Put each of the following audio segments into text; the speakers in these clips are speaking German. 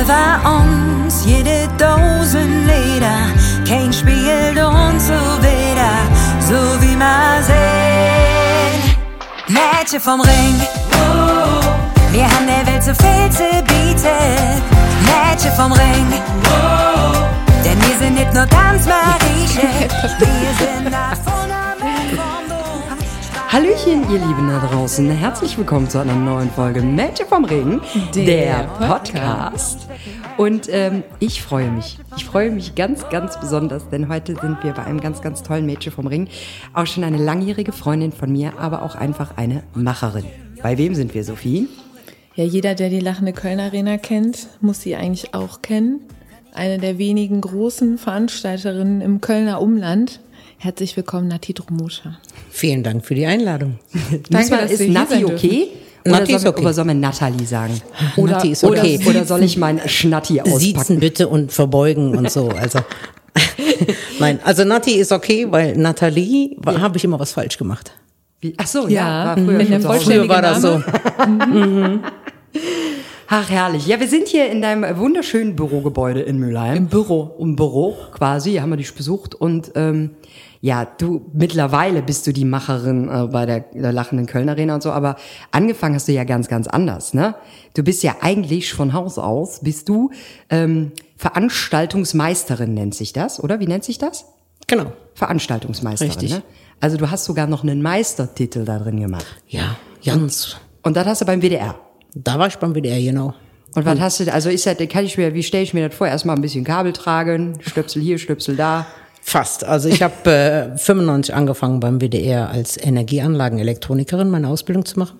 Über uns jede Dosen Leder, kein spielt uns so wieder, so wie man sehen. Mädchen vom Ring, wir haben der Welt so viel zu bieten. Mädchen vom Ring, denn wir sind nicht nur Tanzmariechen, wir sind Bund. Hallöchen, ihr Lieben da draußen. Herzlich willkommen zu einer neuen Folge Mädchen vom Ring, der, Podcast. Und ähm, ich freue mich. Ich freue mich ganz, ganz besonders, denn heute sind wir bei einem ganz, ganz tollen Mädchen vom Ring. Auch schon eine langjährige Freundin von mir, aber auch einfach eine Macherin. Bei wem sind wir, Sophie? Ja, jeder, der die lachende Köln Arena kennt, muss sie eigentlich auch kennen. Eine der wenigen großen Veranstalterinnen im Kölner Umland. Herzlich willkommen, Nati Drumuscha. Vielen Dank für die Einladung. Muss man, dass ist Nati okay? Oder, Nati soll, ist okay. oder soll man Natalie sagen? Oder, Nati ist okay. Oder, oder soll ich mein Schnatti Siezen auspacken? bitte und verbeugen und so. Also nein, also Nati ist okay, weil Nathalie ja. habe ich immer was falsch gemacht. Wie? Ach so, ja, Ja, war früher vollständigen Früher war das so. Ach, herrlich. Ja, wir sind hier in deinem wunderschönen Bürogebäude in Mülheim. Im Büro. Im Büro quasi, haben wir dich besucht. Und ähm, ja, du, mittlerweile bist du die Macherin äh, bei der, der lachenden Köln Arena und so, aber angefangen hast du ja ganz, ganz anders, ne? Du bist ja eigentlich von Haus aus, bist du ähm, Veranstaltungsmeisterin, nennt sich das, oder? Wie nennt sich das? Genau. Veranstaltungsmeisterin, Richtig. ne? Also du hast sogar noch einen Meistertitel da drin gemacht. Ja, Jans. Und das hast du beim WDR. Da war ich beim WDR, genau. Und was hast du, also ist das, kann ich mir, wie stelle ich mir das vor? Erstmal ein bisschen Kabel tragen, Stöpsel hier, Stöpsel da. Fast. Also ich habe äh, 95 angefangen beim WDR als Energieanlagenelektronikerin meine Ausbildung zu machen.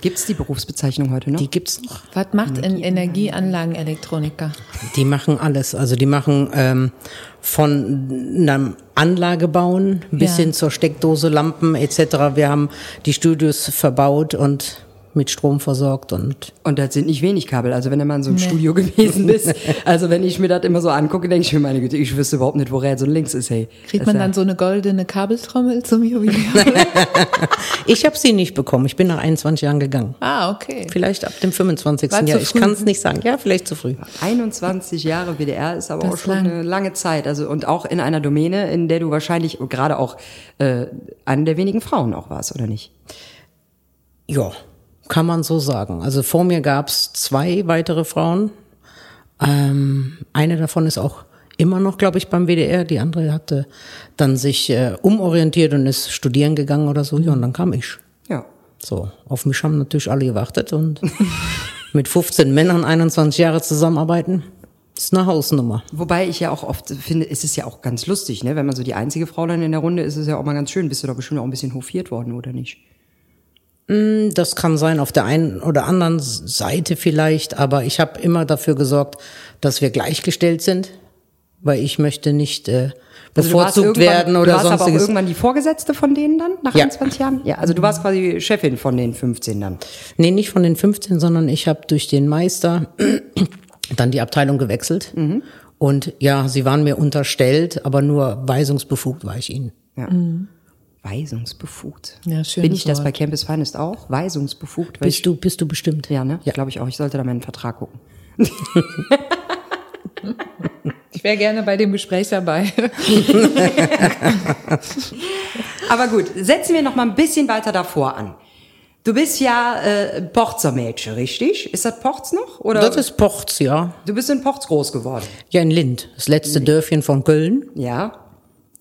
Gibt's die Berufsbezeichnung heute noch? Die gibt's noch. Was macht ein Energieanlagenelektroniker? Die machen alles. Also die machen ähm, von einer Anlage bauen bis Ja. hin zur Steckdose, Lampen etc. Wir haben die Studios verbaut und mit Strom versorgt und Und das sind nicht wenig Kabel. Also wenn du mal in so einem Studio gewesen bist, also wenn ich mir das immer so angucke, denke ich mir, meine Güte, ich wüsste überhaupt nicht, wo rechts und links ist, hey. Kriegt Das man ja- dann so eine goldene Kabeltrommel zum Jubiläum? ich habe sie nicht bekommen. Ich bin nach 21 Jahren gegangen. ah, okay. Vielleicht ab dem 25. War Jahr. Ich kann es nicht sagen. Ja, vielleicht zu früh. 21 Jahre WDR ist aber Das auch schon lang. eine lange Zeit. Also und auch in einer Domäne, in der du wahrscheinlich gerade auch äh, eine der wenigen Frauen auch warst, oder nicht? Ja, kann man so sagen. Also vor mir gab es zwei weitere Frauen. Ähm, eine davon ist auch immer noch, glaube ich, beim WDR. Die andere hatte dann sich äh, umorientiert und ist studieren gegangen oder so. Ja, und dann kam ich. Ja. So, auf mich haben natürlich alle gewartet und mit 15 Männern 21 Jahre zusammenarbeiten, ist eine Hausnummer. Wobei ich ja auch oft finde, es ist ja auch ganz lustig, ne? Wenn man so die einzige Frau dann in der Runde ist, ist es ja auch mal ganz schön. Bist du doch bestimmt auch ein bisschen hofiert worden, oder nicht? Das kann sein auf der einen oder anderen Seite vielleicht, aber ich habe immer dafür gesorgt, dass wir gleichgestellt sind, weil ich möchte nicht äh, Also du bevorzugt irgendwann- werden du oder warst aber auch sonstiges. irgendwann die Vorgesetzte von denen dann, nach Ja. 21 Jahren? Ja, also du warst quasi Chefin von den 15 dann. Nee, nicht von den 15, sondern ich habe durch den Meister dann die Abteilung gewechselt. Mhm. Und ja, sie waren mir unterstellt, aber nur weisungsbefugt war ich ihnen. Ja. Weisungsbefugt. Ja, schönes Bin ich das Wort. bei Campus Finest auch? Weisungsbefugt? Weil Bist ich, du, bist du bestimmt? Ja, ne? Ja. Glaube ich auch. Ich sollte da meinen Vertrag gucken. Ich wäre gerne bei dem Gespräch dabei. Aber gut, setzen wir noch mal ein bisschen weiter davor an. Du bist ja äh, Porzer Mädchen, richtig? Ist das Porz noch? Oder Das ist Porz, ja. du bist in Porz groß geworden? Ja, in Lind, das letzte Dörfchen von Köln, Ja,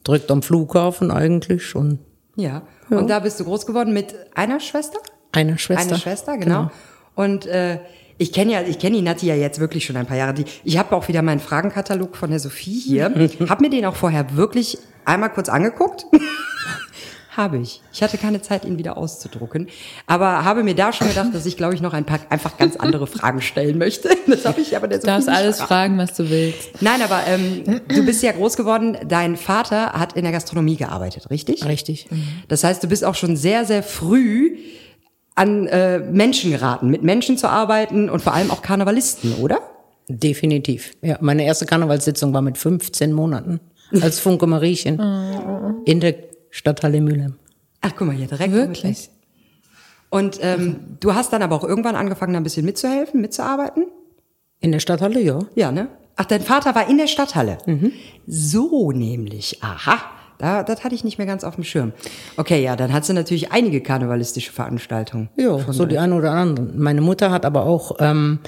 direkt am Flughafen eigentlich und ja. Und da bist du groß geworden mit einer Schwester? einer Schwester. Eine Schwester, genau. Und äh, ich kenne ja, ich kenne die Nati ja jetzt wirklich schon ein paar Jahre. Die, ich habe auch wieder meinen Fragenkatalog von der Sophie hier. hab mir den auch vorher wirklich einmal kurz angeguckt. Habe ich. Ich hatte keine Zeit, ihn wieder auszudrucken. Aber habe mir da schon gedacht, dass ich, glaube ich, noch ein paar einfach ganz andere Fragen stellen möchte. Das habe ich aber der Du darfst alles fragen, was du willst. Nein, aber ähm, du bist ja groß geworden. Dein Vater hat in der Gastronomie gearbeitet, richtig? Richtig. Das heißt, du bist auch schon sehr, sehr früh an äh, Menschen geraten, mit Menschen zu arbeiten und vor allem auch Karnevalisten, oder? Definitiv. Ja, meine erste Karnevalssitzung war mit 15 Monaten als Funke Mariechen in der Stadthalle Mülheim. Ach, guck mal hier, direkt. Wirklich? Und ähm, du hast dann aber auch irgendwann angefangen, da ein bisschen mitzuhelfen, mitzuarbeiten? In der Stadthalle, ja. Ja, ne? Ach, dein Vater war in der Stadthalle. So nämlich. Aha. Da, das hatte ich nicht mehr ganz auf dem Schirm. Okay, ja, dann hat sie natürlich einige karnevalistische Veranstaltungen. Ja, so die eine oder andere. Meine Mutter hat aber auch, ähm,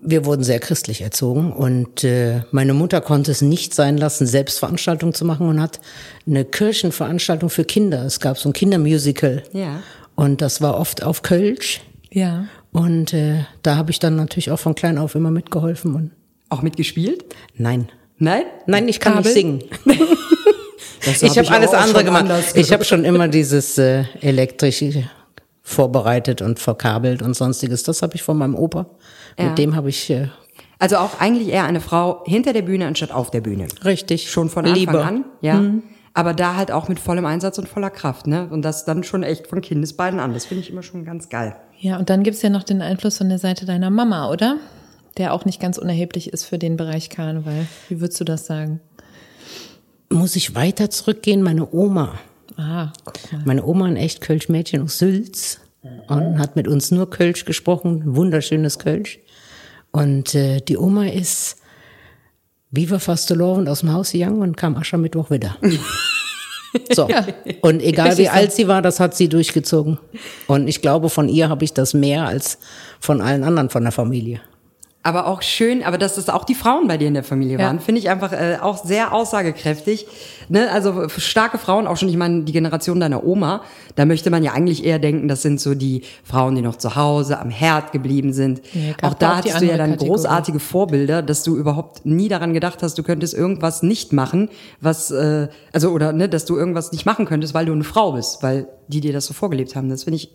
wir wurden sehr christlich erzogen und äh, meine Mutter konnte es nicht sein lassen, selbst Veranstaltungen zu machen und hat eine Kirchenveranstaltung für Kinder. Es gab so ein Kindermusical. Ja. Und das war oft auf Kölsch. Ja. Und äh, da habe ich dann natürlich auch von klein auf immer mitgeholfen. Und Auch mitgespielt? nein, Nein? nein, ich kann Kabel? nicht singen. Ich habe alles aber auch andere gemacht. Ich habe schon immer dieses äh, elektrische vorbereitet und verkabelt und sonstiges. Das habe ich von meinem Opa. Ja. Mit dem habe ich äh, Also auch eigentlich eher eine Frau hinter der Bühne anstatt auf der Bühne. richtig Schon von Anfang Liebe. an, ja. Aber da halt auch mit vollem Einsatz und voller Kraft, ne? Und das dann schon echt von Kindesbeinen an. Das finde ich immer schon ganz geil. Ja, und dann gibt's ja noch den Einfluss von der Seite deiner Mama, oder? Der auch nicht ganz unerheblich ist für den Bereich Karneval. Wie würdest du das sagen? Muss ich weiter zurückgehen? Meine Oma. Ah, guck mal. Meine Oma, ein echt Kölsch-Mädchen aus Sülz. Und hat mit uns nur Kölsch gesprochen. Wunderschönes Kölsch. Und äh, die Oma ist Viva Fastelovend aus dem Haus gegangen und kam Aschermittwoch wieder. So. Und egal wie alt sie war, das hat sie durchgezogen. Und ich glaube, von ihr habe ich das mehr als von allen anderen von der Familie. Aber auch schön, aber dass das auch die Frauen bei dir in der Familie Ja. waren, finde ich einfach äh, auch sehr aussagekräftig. Ne? Also starke Frauen, auch schon, ich meine, die Generation deiner Oma, da möchte man ja eigentlich eher denken, das sind so die Frauen, die noch zu Hause am Herd geblieben sind. Ja, auch da auch hattest du ja dann Kategorie. großartige Vorbilder, dass du überhaupt nie daran gedacht hast, du könntest irgendwas nicht machen, was, äh, also oder ne, dass du irgendwas nicht machen könntest, weil du eine Frau bist, weil die dir das so vorgelebt haben. Das finde ich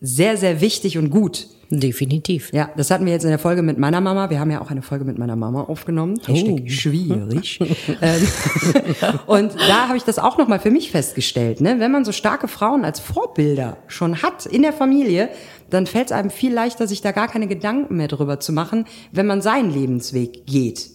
sehr, sehr wichtig und gut. Definitiv. Ja, das hatten wir jetzt in der Folge mit meiner Mama. Wir haben ja auch eine Folge mit meiner Mama aufgenommen. Hashtag schwierig. ähm, und da habe ich das auch nochmal für mich festgestellt. Ne? Wenn man so starke Frauen als Vorbilder schon hat in der Familie, dann fällt es einem viel leichter, sich da gar keine Gedanken mehr drüber zu machen, wenn man seinen Lebensweg geht.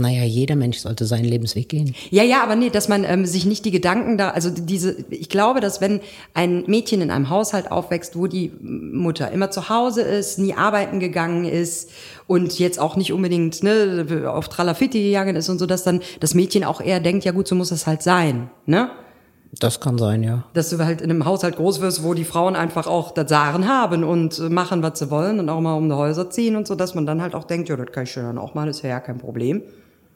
Naja, jeder Mensch sollte seinen Lebensweg gehen. Ja, ja, aber nee, dass man ähm, sich nicht die Gedanken da, also diese, ich glaube, dass wenn ein Mädchen in einem Haushalt aufwächst, wo die Mutter immer zu Hause ist, nie arbeiten gegangen ist und jetzt auch nicht unbedingt ne, auf Tralafitti gegangen ist und so, dass dann das Mädchen auch eher denkt, ja gut, so muss es halt sein, ne? Das kann sein, ja. Dass du halt in einem Haushalt groß wirst, wo die Frauen einfach auch das Sagen haben und äh, machen, was sie wollen und auch mal um die Häuser ziehen und so, dass man dann halt auch denkt, ja, das kann ich schon dann auch mal, das ist ja kein Problem.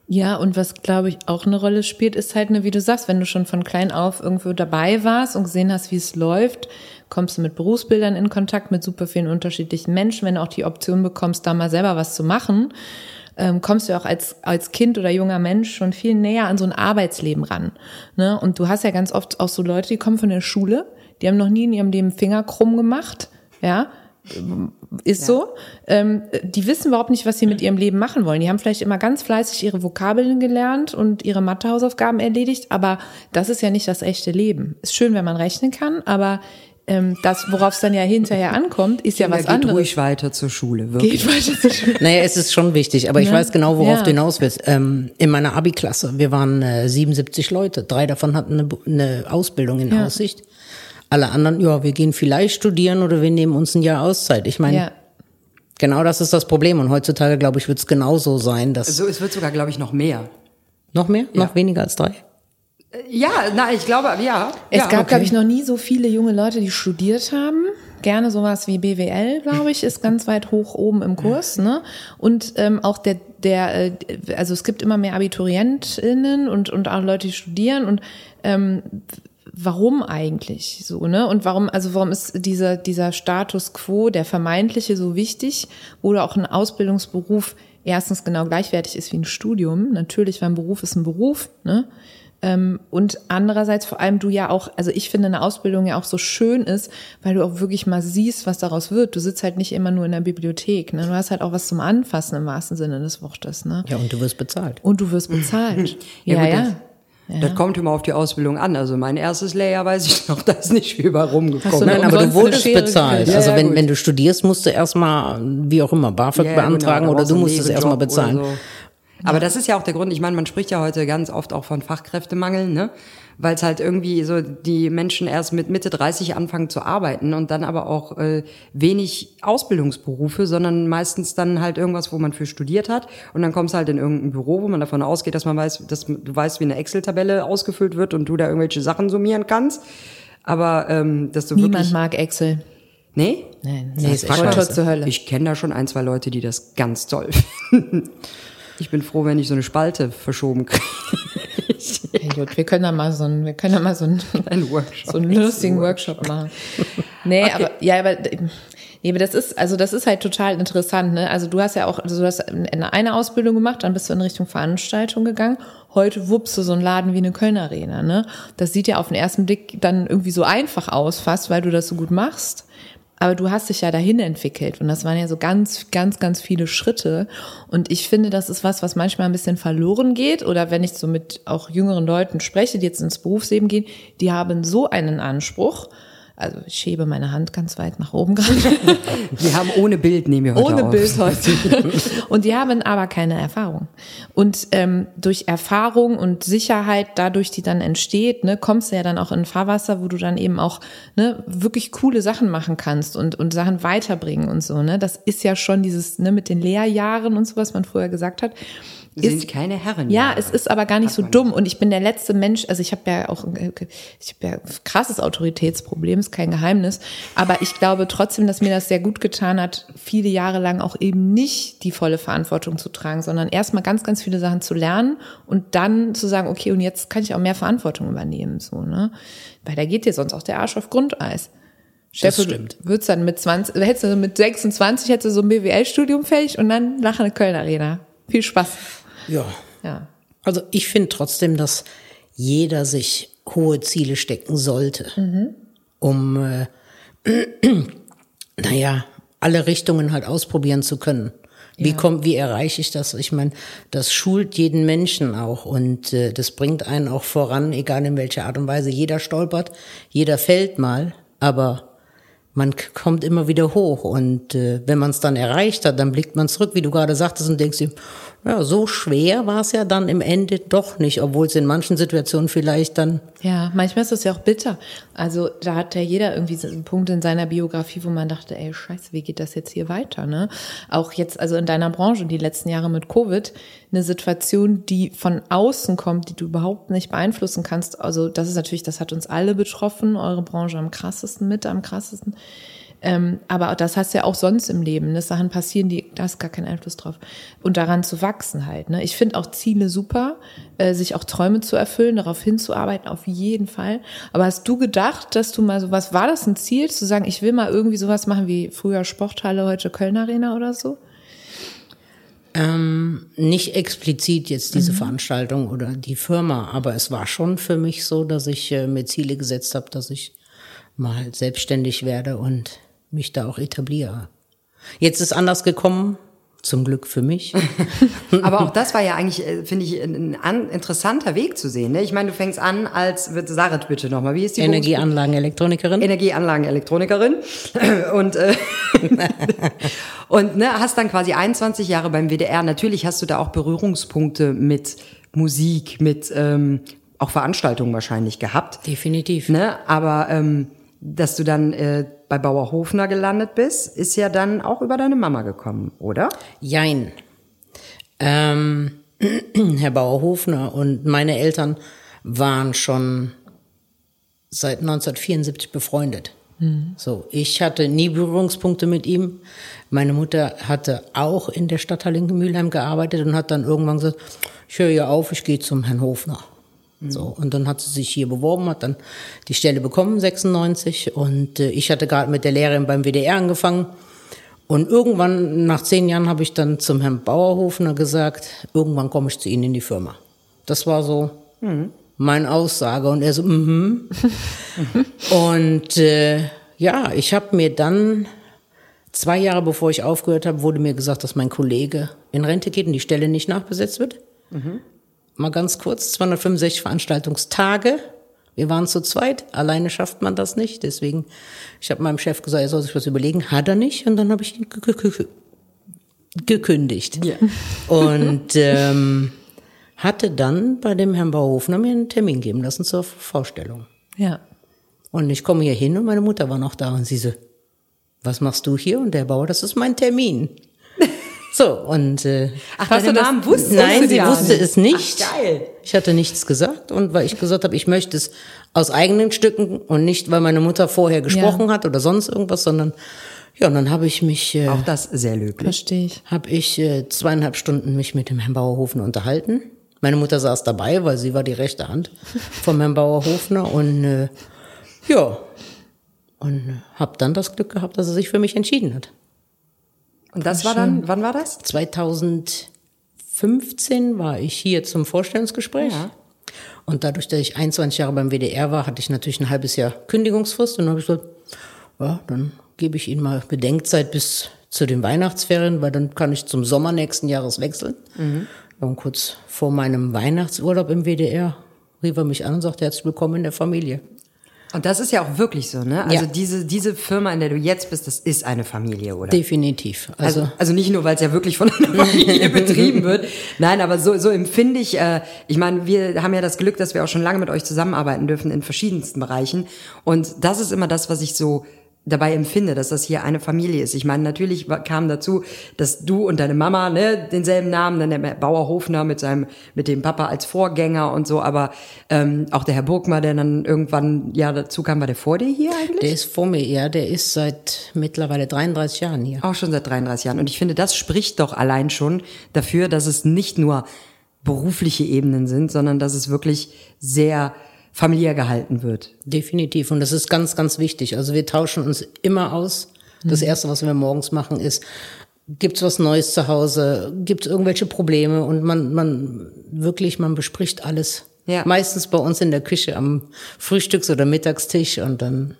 Ja, und was, glaube ich, auch eine Rolle spielt, ist halt, ne, wie du sagst, wenn du schon von klein auf irgendwo dabei warst und gesehen hast, wie es läuft, kommst du mit Berufsbildern in Kontakt mit super vielen unterschiedlichen Menschen. Wenn du auch die Option bekommst, da mal selber was zu machen, ähm, kommst du auch als, als Kind oder junger Mensch schon viel näher an so ein Arbeitsleben ran. Ne? Und du hast ja ganz oft auch so Leute, die kommen von der Schule, die haben noch nie in ihrem Leben Finger krumm gemacht, ja, ist so. Ähm, die wissen überhaupt nicht, was sie mit ihrem Leben machen wollen. Die haben vielleicht immer ganz fleißig ihre Vokabeln gelernt und ihre Mathehausaufgaben erledigt, aber das ist ja nicht das echte Leben. Ist schön, wenn man rechnen kann, aber ähm, das, worauf es dann ja hinterher ankommt, ist ja Kinder, was geht anderes. ruhig weiter zur Schule, wirklich. Geht weiter zur Schule. Naja, es ist schon wichtig, aber ich Ja. weiß genau, worauf Ja. du hinaus willst. Ähm, in meiner Abi-Klasse, wir waren äh, 77 Leute, drei davon hatten eine, eine Ausbildung in Ja. Aussicht. Alle anderen, ja, wir gehen vielleicht studieren oder wir nehmen uns ein Jahr Auszeit. Ich meine, Ja. genau das ist das Problem. Und heutzutage, glaube ich, wird es genauso sein, dass So, es wird sogar, glaube ich, noch mehr. noch mehr, noch weniger als drei. Ja, na, ich glaube, ja. Es ja, gab, okay. glaube ich, noch nie so viele junge Leute, die studiert haben. Gerne sowas wie BWL, glaube ich, ist ganz weit hoch oben im Kurs. Ne? Und ähm, auch der, der, äh, also es gibt immer mehr AbiturientInnen und, und auch Leute, die studieren. Und ähm, warum eigentlich so, ne? Und warum, also warum ist dieser, dieser Status quo, der vermeintliche, so wichtig, wo auch ein Ausbildungsberuf erstens genau gleichwertig ist wie ein Studium. Natürlich, weil ein Beruf ist ein Beruf, ne? Ähm, und andererseits vor allem du ja auch, also ich finde eine Ausbildung ja auch so schön ist, weil du auch wirklich mal siehst, was daraus wird. Du sitzt halt nicht immer nur in der Bibliothek. Ne? Du hast halt auch was zum Anfassen im wahrsten Sinne des Wortes. Ne? Ja, und du wirst bezahlt. Und du wirst bezahlt. ja, gut, ja. Das- Das kommt immer auf die Ausbildung an. Also mein erstes Lehrjahr weiß ich noch, da ist nicht viel bei rumgekommen. Nein, aber du wurdest bezahlt. gekriegt? Also Ja, ja, wenn, gut. wenn du studierst, musst du erstmal, wie auch immer, BAföG Ja, ja, beantragen genau, oder du musst es erstmal bezahlen. so. Aber das ist ja auch der Grund. Ich meine, man spricht ja heute ganz oft auch von Fachkräftemangel, ne? Weil es halt irgendwie so die Menschen erst mit Mitte 30 anfangen zu arbeiten und dann aber auch äh, wenig Ausbildungsberufe, sondern meistens dann halt irgendwas, wo man für studiert hat. Und dann kommst halt in irgendein Büro, wo man davon ausgeht, dass man weiß, dass du weißt, wie eine Excel-Tabelle ausgefüllt wird und du da irgendwelche Sachen summieren kannst. Aber ähm, dass du Niemand wirklich. mag Excel. Nee? Nein, Nee, das ist Tor zur Hölle. Ich kenne da schon ein, zwei Leute, die das ganz toll finden. Ich bin froh, wenn ich so eine Spalte verschoben kriege. Ja, gut, wir können da mal so ein, wir können da mal so ein, Ein Workshop. so einen lustigen Workshop machen. Nee, aber, ja, aber, nee, aber das ist, also das ist halt total interessant, ne? Also du hast ja auch, also du hast eine Ausbildung gemacht, dann bist du in Richtung Veranstaltung gegangen. Heute wuppst du so einen Laden wie eine Köln Arena, ne? Das sieht ja auf den ersten Blick dann irgendwie so einfach aus, fast, weil du das so gut machst. Aber du hast dich ja dahin entwickelt und das waren ja so ganz, ganz, ganz viele Schritte. Und ich finde, das ist was, was manchmal ein bisschen verloren geht. Oder wenn ich so mit auch jüngeren Leuten spreche, die jetzt ins Berufsleben gehen, die haben so einen Anspruch. Also ich schiebe meine Hand ganz weit nach oben gerade. Die haben ohne Bild, nehmen wir heute Ohne auf. Bild heute. Und die haben aber keine Erfahrung. Und ähm, durch Erfahrung und Sicherheit, dadurch, die dann entsteht, ne, kommst du ja dann auch in ein Fahrwasser, wo du dann eben auch ne, wirklich coole Sachen machen kannst und, und Sachen weiterbringen und so. Ne? Das ist ja schon dieses ne, mit den Lehrjahren und so, was man früher gesagt hat. Sind keine Herren. Ja, es ist aber gar nicht so dumm. Und ich bin der letzte Mensch, also ich habe ja auch, ich habe ja krasses Autoritätsproblem, ist kein Geheimnis. Aber ich glaube trotzdem, dass mir das sehr gut getan hat, viele Jahre lang auch eben nicht die volle Verantwortung zu tragen, sondern erstmal ganz, ganz viele Sachen zu lernen und dann zu sagen, okay, und jetzt kann ich auch mehr Verantwortung übernehmen, so, ne? Weil da geht dir sonst auch der Arsch auf Grundeis. Steffi, stimmt. würdest dann mit 20, hättest du mit 26 hättest du so ein BWL-Studium fertig und dann nachher eine Köln Arena. Viel Spaß. Ja. Ja. Also ich finde trotzdem, dass jeder sich hohe Ziele stecken sollte, um, äh, naja, alle Richtungen halt ausprobieren zu können. Wie kommt, wie erreiche ich das? Ich meine, das schult jeden Menschen auch und äh, das bringt einen auch voran, egal in welcher Art und Weise. Jeder stolpert, jeder fällt mal, aber man kommt immer wieder hoch und äh, wenn man es dann erreicht hat, dann blickt man zurück, wie du gerade sagtest, und denkst dir, ja, so schwer war es ja dann im Ende doch nicht, obwohl es in manchen Situationen vielleicht dann Ja, manchmal ist das ja auch bitter. Also da hat ja jeder irgendwie so einen Punkt in seiner Biografie, wo man dachte, ey, scheiße, wie geht das jetzt hier weiter? Ne? Auch jetzt, also in deiner Branche, die letzten Jahre mit Covid, eine Situation, die von außen kommt, die du überhaupt nicht beeinflussen kannst. Also das ist natürlich, das hat uns alle betroffen, eure Branche am krassesten, mit am krassesten. Ähm, aber das hast du ja auch sonst im Leben. Ne? Sachen passieren, die, da hast gar keinen Einfluss drauf. Und daran zu wachsen halt. Ne? Ich finde auch Ziele super, äh, sich auch Träume zu erfüllen, darauf hinzuarbeiten, auf jeden Fall. Aber hast du gedacht, dass du mal so, was war das ein Ziel, zu sagen, ich will mal irgendwie sowas machen wie früher Sporthalle, heute Köln Arena oder so? Ähm, nicht explizit jetzt diese Veranstaltung oder die Firma, aber es war schon für mich so, dass ich äh, mir Ziele gesetzt habe, dass ich mal selbstständig werde und mich da auch etabliere. Jetzt ist anders gekommen, zum Glück für mich. Aber auch das war ja eigentlich, äh, finde ich, ein, ein an, interessanter Weg zu sehen. Ne? Ich meine, du fängst an als, Sarat bitte nochmal, wie ist die Energieanlagenelektronikerin. Energieanlagenelektrikerin und äh, und ne, hast dann quasi 21 Jahre beim WDR. Natürlich hast du da auch Berührungspunkte mit Musik, mit ähm, auch Veranstaltungen wahrscheinlich gehabt. Definitiv. Ne? Aber ähm, dass du dann äh, bei Bauer Hofner gelandet bist, ist ja dann auch über deine Mama gekommen, oder? Jein. Ähm, Herr Bauer-Hofner und meine Eltern waren schon seit 1974 befreundet. So, ich hatte nie Berührungspunkte mit ihm. Meine Mutter hatte auch in der Stadthalle in Mülheim gearbeitet und hat dann irgendwann gesagt, ich höre ja auf, ich gehe zum Herrn Hofner. So, und dann hat sie sich hier beworben, hat dann die Stelle bekommen, 96. Und äh, ich hatte gerade mit der Lehrerin beim WDR angefangen. Und irgendwann, nach zehn Jahren, habe ich dann zum Herrn Bauerhofner gesagt, irgendwann komme ich zu Ihnen in die Firma. Das war so mein Aussage. Und er so, mhm. und äh, ja, ich habe mir dann zwei Jahre bevor ich aufgehört habe, wurde mir gesagt, dass mein Kollege in Rente geht und die Stelle nicht nachbesetzt wird. Mhm. Mal ganz kurz, 265 Veranstaltungstage. Wir waren zu zweit, alleine schafft man das nicht. Deswegen, ich habe meinem Chef gesagt, er soll sich was überlegen. Hat er nicht. Und dann habe ich ihn gekündigt. Ja. Und ähm, hatte dann bei dem Herrn Bauhofner mir einen Termin geben lassen zur Vorstellung. Ja. Und ich komme hier hin und meine Mutter war noch da und sie so, was machst du hier? Und der Bauer, das ist mein Termin. So, und äh, Ach, deine Namen wusste Nein, sie wusste es nicht. Ach, geil. Ich hatte nichts gesagt und weil ich gesagt habe, ich möchte es aus eigenen Stücken und nicht, weil meine Mutter vorher gesprochen ja. hat oder sonst irgendwas, sondern ja, und dann habe ich mich äh, auch das sehr löblich. Verstehe ich. Habe ich äh, zweieinhalb Stunden mich mit dem Herrn Bauerhofner unterhalten. Meine Mutter saß dabei, weil sie war die rechte Hand vom Herrn Bauerhofner und äh, ja, und äh, habe dann das Glück gehabt, dass er sich für mich entschieden hat. Und das war dann, wann war das? 2015 war ich hier zum Vorstellungsgespräch. Ja. Und dadurch, dass ich 21 Jahre beim WDR war, hatte ich natürlich ein halbes Jahr Kündigungsfrist. Und dann habe ich gesagt, ja, dann gebe ich Ihnen mal Bedenkzeit bis zu den Weihnachtsferien, weil dann kann ich zum Sommer nächsten Jahres wechseln. Mhm. Und kurz vor meinem Weihnachtsurlaub im WDR rief er mich an und sagte, herzlich willkommen in der Familie. Und das ist ja auch wirklich so, ne? Also ja. diese, diese Firma, in der du jetzt bist, das ist eine Familie, oder? Definitiv. Also, also, also nicht nur, weil es ja wirklich von einer Familie betrieben wird. Nein, aber so, so empfinde ich, äh, ich meine, wir haben ja das Glück, dass wir auch schon lange mit euch zusammenarbeiten dürfen in verschiedensten Bereichen. Und das ist immer das, was ich so dabei empfinde, dass das hier eine Familie ist. Ich meine, natürlich kam dazu, dass du und deine Mama ne, denselben Namen, dann der Bauer Hofner mit seinem, mit dem Papa als Vorgänger und so, aber ähm, auch der Herr Burgmar, der dann irgendwann ja dazu kam, war der vor dir hier eigentlich? Der ist vor mir, ja, der ist seit mittlerweile 33 Jahren hier. Auch schon seit 33 Jahren. Und ich finde, das spricht doch allein schon dafür, dass es nicht nur berufliche Ebenen sind, sondern dass es wirklich sehr familiär gehalten wird. Definitiv. Und das ist ganz, ganz wichtig. Also wir tauschen uns immer aus. Das mhm. Erste, was wir morgens machen, ist, gibt's was Neues zu Hause? Gibt's irgendwelche Probleme? Und man, man, wirklich, man bespricht alles. Ja. Meistens bei uns in der Küche am Frühstücks- oder Mittagstisch und dann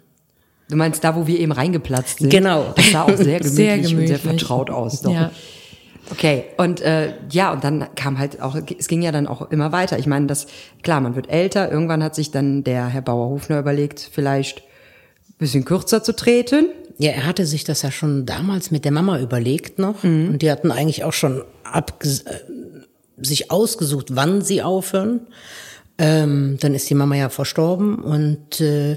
Du meinst da, wo wir eben reingeplatzt sind? Genau. Das sah auch sehr gemütlich, sehr gemütlich. und sehr vertraut aus. Doch. Ja. Okay, und äh, ja, und dann kam halt auch, es ging ja dann auch immer weiter. Ich meine, das, klar, man wird älter, irgendwann hat sich dann der Herr Bauer-Hofner überlegt, vielleicht bisschen kürzer zu treten. Ja, er hatte sich das ja schon damals mit der Mama überlegt noch. Mhm. Und die hatten eigentlich auch schon äh, sich ausgesucht, wann sie aufhören. Ähm, dann ist die Mama ja verstorben und äh,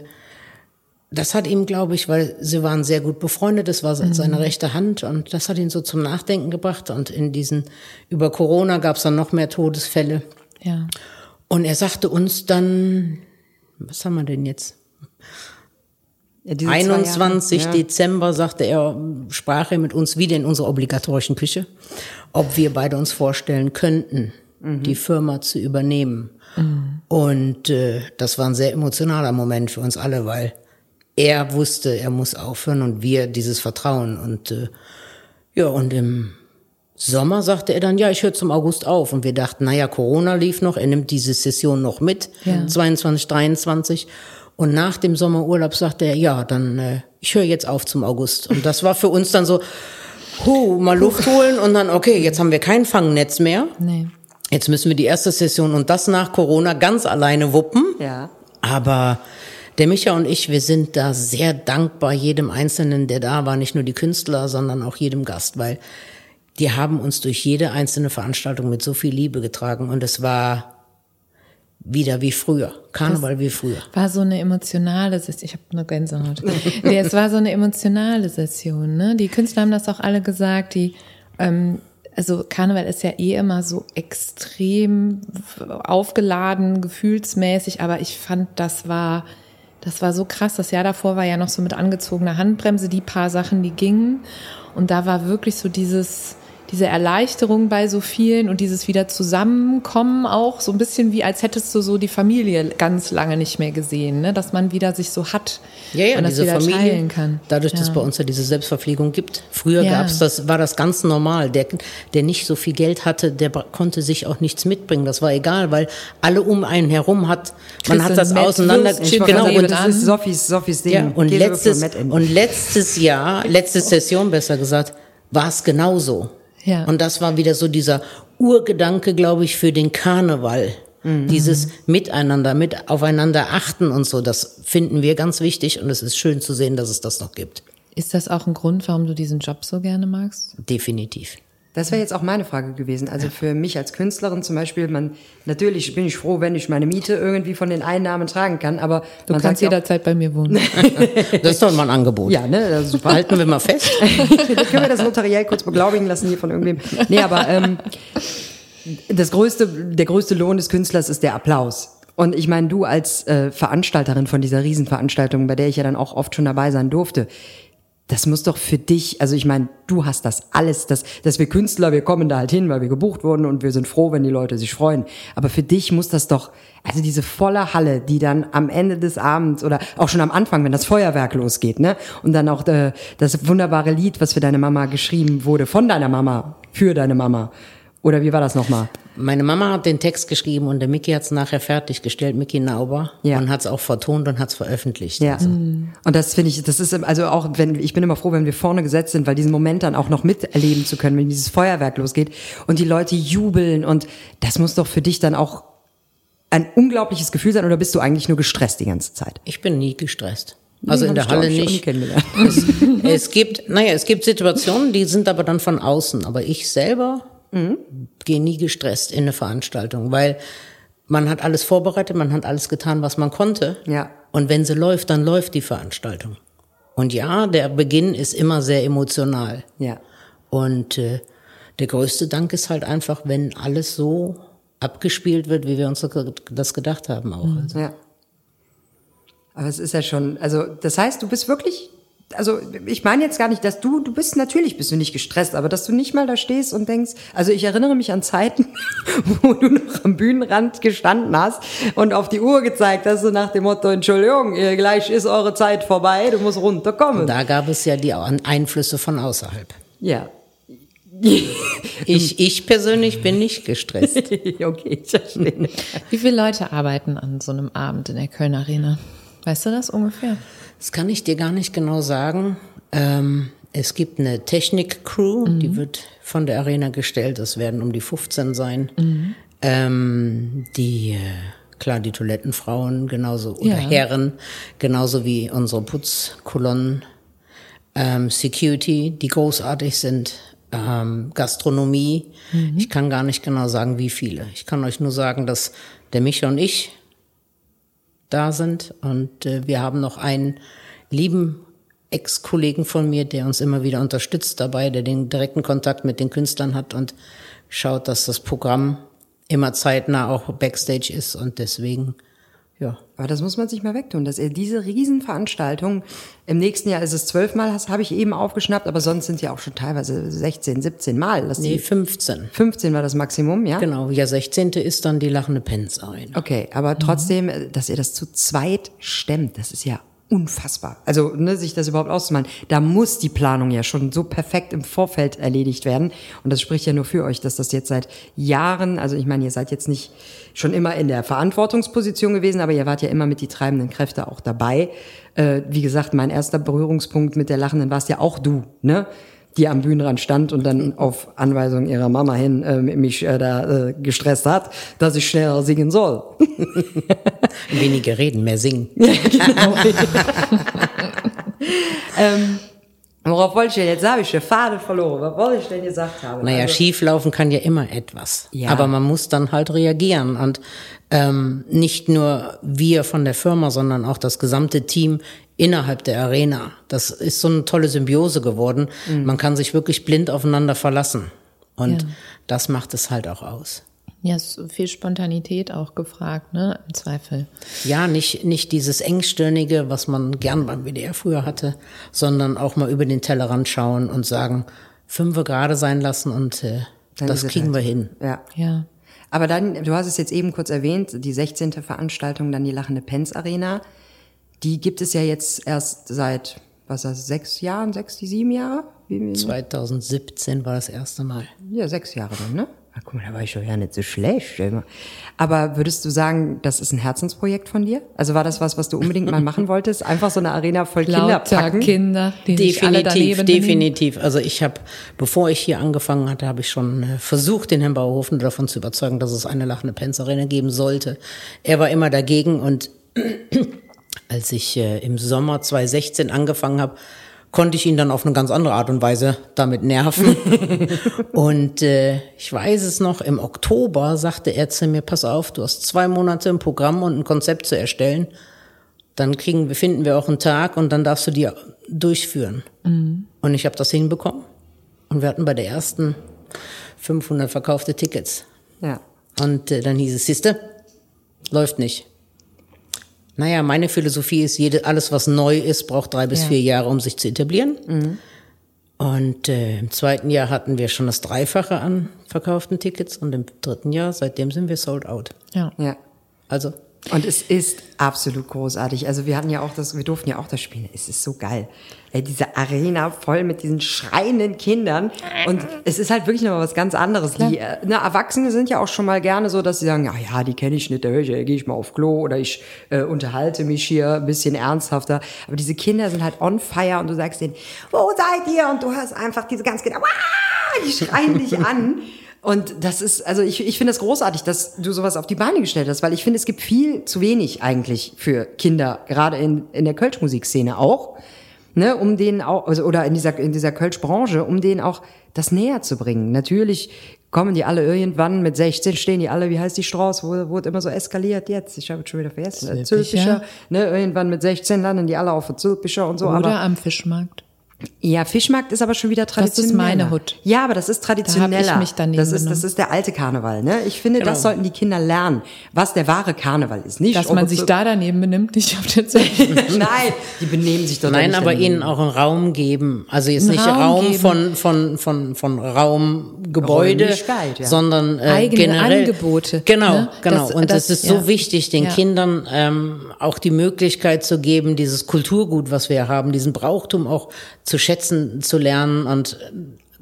das hat ihm, glaube ich, weil sie waren sehr gut befreundet, das war mhm. seine rechte Hand und das hat ihn so zum Nachdenken gebracht. Und in diesen, über Corona gab es dann noch mehr Todesfälle. Ja. Und er sagte uns dann, was haben wir denn jetzt? Ja, 21 ja. Dezember sagte er, sprach er mit uns wieder in unserer obligatorischen Küche, ob wir beide uns vorstellen könnten, mhm. die Firma zu übernehmen. Mhm. Und äh, das war ein sehr emotionaler Moment für uns alle, weil er wusste, er muss aufhören und wir dieses Vertrauen. Und äh, ja, und im Sommer sagte er dann, ja, ich höre zum August auf. Und wir dachten, naja, Corona lief noch, er nimmt diese Session noch mit, ja. 22, 23. Und nach dem Sommerurlaub sagte er, ja, dann äh, ich höre jetzt auf zum August. Und das war für uns dann so, huh, mal Luft holen und dann, okay, jetzt haben wir kein Fangnetz mehr. Nee. Jetzt müssen wir die erste Session und das nach Corona ganz alleine wuppen. Ja. Aber der Micha und ich, wir sind da sehr dankbar jedem Einzelnen, der da war, nicht nur die Künstler, sondern auch jedem Gast, weil die haben uns durch jede einzelne Veranstaltung mit so viel Liebe getragen und es war wieder wie früher, Karneval das wie früher. War so eine emotionale Session, ich habe eine Gänsehaut. nee, es war so eine emotionale Session, ne? Die Künstler haben das auch alle gesagt, die ähm, also Karneval ist ja eh immer so extrem aufgeladen, gefühlsmäßig, aber ich fand, das war das war so krass. Das Jahr davor war ja noch so mit angezogener Handbremse, die paar Sachen, die gingen. Und da war wirklich so dieses, diese Erleichterung bei so vielen und dieses wieder Zusammenkommen auch so ein bisschen wie als hättest du so die Familie ganz lange nicht mehr gesehen, ne? dass man wieder sich so hat Ja, ja, und das diese wieder Familie, teilen kann. dadurch, dass Ja. bei uns ja diese Selbstverpflegung gibt. Früher Ja. gab's das, war das ganz normal. Der, der nicht so viel Geld hatte, der konnte sich auch nichts mitbringen. Das war egal, weil alle um einen herum hat, man hat das Met auseinander, wollte genau, und, das ist Sophies, Sophies Ding. ja, und letztes, und letztes Jahr, letzte Session besser gesagt, war es genauso. Ja. Und das war wieder so dieser Urgedanke, glaube ich, für den Karneval. Mhm. Dieses Miteinander, mit aufeinander achten und so, das finden wir ganz wichtig und es ist schön zu sehen, dass es das noch gibt. Ist das auch ein Grund, warum du diesen Job so gerne magst? Definitiv. Das wäre jetzt auch meine Frage gewesen. Also für mich als Künstlerin zum Beispiel, man natürlich bin ich froh, wenn ich meine Miete irgendwie von den Einnahmen tragen kann, aber Du man kannst jederzeit bei mir wohnen. Das ist doch mal ein Angebot. ja, ne, das ist super. Halten wir mal fest. Können wir das notariell kurz beglaubigen lassen hier von irgendwem. Nee, aber ähm, das größte, der größte Lohn des Künstlers ist der Applaus. Und ich meine, du als äh, Veranstalterin von dieser Riesenveranstaltung, bei der ich ja dann auch oft schon dabei sein durfte, das muss doch für dich, also ich meine, du hast das alles, das, dass wir Künstler, wir kommen da halt hin, weil wir gebucht wurden und wir sind froh, wenn die Leute sich freuen. Aber für dich muss das doch, also diese volle Halle, die dann am Ende des Abends oder auch schon am Anfang, wenn das Feuerwerk losgeht, ne? Und dann auch äh, das wunderbare Lied, was für deine Mama geschrieben wurde, von deiner Mama, für deine Mama. Oder wie war das nochmal? Meine Mama hat den Text geschrieben und der Mickey hat es nachher fertiggestellt, Mickey Nauber, Ja. und hat es auch vertont und hat es veröffentlicht. Ja. Also, Und das finde ich, das ist also auch, wenn ich bin immer froh, wenn wir vorne gesetzt sind, weil diesen Moment dann auch noch miterleben zu können, wenn dieses Feuerwerk losgeht und die Leute jubeln und das muss doch für dich dann auch ein unglaubliches Gefühl sein oder bist du eigentlich nur gestresst die ganze Zeit? ich bin nie gestresst. Also in der Halle nicht. Es, es gibt, naja, es gibt Situationen, die sind aber dann von außen. Aber ich selber Mhm. gehe nie gestresst in eine Veranstaltung, weil man hat alles vorbereitet, man hat alles getan, was man konnte. Ja. Und wenn sie läuft, dann läuft die Veranstaltung. Und ja, der Beginn ist immer sehr emotional. Ja. Und äh, der größte Dank ist halt einfach, wenn alles so abgespielt wird, wie wir uns das gedacht haben auch. Also. Ja. Aber es ist ja schon, also das heißt, du bist wirklich, also ich meine jetzt gar nicht, dass du, du bist natürlich bist du nicht gestresst, aber dass du nicht mal da stehst und denkst, also ich erinnere mich an Zeiten, wo du noch am Bühnenrand gestanden hast und auf die Uhr gezeigt hast, so nach dem Motto, Entschuldigung, gleich ist eure Zeit vorbei, du musst runterkommen. Da gab es ja die Einflüsse von außerhalb. Ja. Ich, ich persönlich bin nicht gestresst. okay, ich verstehe. Wie viele Leute arbeiten an so einem Abend in der Köln Arena? Weißt du das ungefähr? Das kann ich dir gar nicht genau sagen. Ähm, es gibt eine Technik-Crew, die wird von der Arena gestellt. Das werden um die 15 sein. Ähm, die, äh, klar, die Toilettenfrauen genauso, oder Ja. Herren, genauso wie unsere Putzkolonnen. Ähm, Security, die großartig sind. Ähm, Gastronomie. Ich kann gar nicht genau sagen, wie viele. Ich kann euch nur sagen, dass der Micha und ich da sind. Und äh, wir haben noch einen lieben Ex-Kollegen von mir, der uns immer wieder unterstützt dabei, der den direkten Kontakt mit den Künstlern hat und schaut, dass das Programm immer zeitnah auch Backstage ist. Und deswegen, ja, Aber das muss man sich mal wegtun, dass er diese Riesenveranstaltung, im nächsten Jahr ist es zwölfmal, habe ich eben aufgeschnappt, aber sonst sind ja auch schon teilweise 16, 17 Mal. Das nee, die 15. 15 war das Maximum, ja? Genau, ja, 16. ist dann die lachende Pens Arena. Okay, aber trotzdem, äh, dass ihr das zu zweit stemmt, das ist ja unfassbar. Also, ne, sich das überhaupt auszumalen. Da muss die Planung ja schon so perfekt im Vorfeld erledigt werden. Und das spricht ja nur für euch, dass das jetzt seit Jahren, also ich meine, ihr seid jetzt nicht schon immer in der Verantwortungsposition gewesen, aber ihr wart ja immer mit die treibenden Kräfte auch dabei. Äh, wie gesagt, mein erster Berührungspunkt mit der Lachenden warst ja auch du, ne? Die am Bühnenrand stand und dann auf Anweisung ihrer Mama hin äh, mich äh, da äh, gestresst hat, dass ich schneller singen soll. Weniger reden, mehr singen. Worauf wollte ich denn? Jetzt habe ich den Faden verloren. Was wollte ich denn gesagt haben? Naja, Also- schieflaufen kann ja immer etwas. Ja. Aber man muss dann halt reagieren. Und ähm, nicht nur wir von der Firma, sondern auch das gesamte Team innerhalb der Arena. Das ist so eine tolle Symbiose geworden. Mhm. Man kann sich wirklich blind aufeinander verlassen. Und Ja. das macht es halt auch aus. Ja, ist viel Spontanität auch gefragt, ne? Im Zweifel. Ja, nicht, nicht dieses Engstirnige, was man gern beim WDR früher hatte, sondern auch mal über den Tellerrand schauen und sagen, fünfe gerade sein lassen und äh, Dann das kriegen halt wir so. hin. Ja. Ja. Aber dann, du hast es jetzt eben kurz erwähnt, die 16. Veranstaltung, dann die Lachende Pens Arena. Die gibt es ja jetzt erst seit, was ist das, sechs Jahren, sechs, sieben Jahre? Wie, 2017 war das erste Mal. ja, sechs Jahre dann, ne? Ah, guck mal, da war ich schon ja nicht so schlecht. Aber würdest du sagen, das ist ein Herzensprojekt von dir? Also war das was, was du unbedingt mal machen wolltest? Einfach so eine Arena voll Kinder packen? Kinder, die sich alle Definitiv, definitiv. Also ich habe, bevor ich hier angefangen hatte, habe ich schon äh, versucht, den Herrn Bauerhofen davon zu überzeugen, dass es eine lachende Penzarena geben sollte. Er war immer dagegen und als ich äh, im Sommer 2016 angefangen habe, konnte ich ihn dann auf eine ganz andere Art und Weise damit nerven. und äh, ich weiß es noch, im Oktober sagte er zu mir, pass auf, du hast zwei Monate ein Programm und ein Konzept zu erstellen. Dann kriegen wir, finden wir auch einen Tag und dann darfst du die durchführen. Und ich habe das hinbekommen. Und wir hatten bei der ersten 500 verkaufte Tickets. Ja. Und äh, dann hieß es, siehste, läuft nicht. Naja, meine Philosophie ist, jede, alles, was neu ist, braucht drei bis Ja. vier Jahre, um sich zu etablieren. Und äh, im zweiten Jahr hatten wir schon das Dreifache an verkauften Tickets und im dritten Jahr, seitdem sind wir sold out. Ja. Ja. Also Und es ist absolut großartig. Also wir hatten ja auch das, wir durften ja auch das spielen. Es ist so geil. Ey, diese Arena voll mit diesen schreienden Kindern. Und es ist halt wirklich noch mal was ganz anderes. Die äh, ne, Erwachsene sind ja auch schon mal gerne so, dass sie sagen, ja, ja, die kenne ich nicht, da höre ich, äh, gehe ich mal auf Klo oder ich äh, unterhalte mich hier ein bisschen ernsthafter. Aber diese Kinder sind halt on fire und du sagst denen, wo seid ihr? Und du hörst einfach diese ganz Kinder, "Wah!" die schreien dich an. Und das ist, also ich, ich finde es das großartig, dass du sowas auf die Beine gestellt hast, weil ich finde, es gibt viel zu wenig eigentlich für Kinder, gerade in, in der Kölsch-Musikszene auch, ne, um denen auch, also, oder in dieser, in dieser Kölsch-Branche, um denen auch das näher zu bringen. Natürlich kommen die alle irgendwann, mit 16 stehen die alle, wie heißt die Strauß, wo wurde immer so eskaliert jetzt, ich habe es schon wieder vergessen, Zülpicher, ne, irgendwann mit 16 landen die alle auf der Zülpicher und so, Oder aber am Fischmarkt. Ja, Fischmarkt ist aber schon wieder ist traditionell. meine Hut. Ja, aber das ist traditioneller. mich daneben das ist, das ist der alte Karneval, ne? Ich finde, das sollten die Kinder lernen, was der wahre Karneval ist. Nicht, Dass man sich da daneben benimmt, nicht auf der Zeit. Nein, die benehmen sich doch Nein, nicht aber daneben. ihnen auch einen Raum geben. Also jetzt nicht Raum Raum, von, von, von, von Raum, Gebäude, ja. sondern äh, Eigene generell. Angebote, Genau, ne? genau. Das- Und das- es ist ja. so wichtig, den Ja. Kindern ähm, auch die Möglichkeit zu geben, dieses Kulturgut, was wir haben, diesen Brauchtum auch zu schätzen, zu lernen und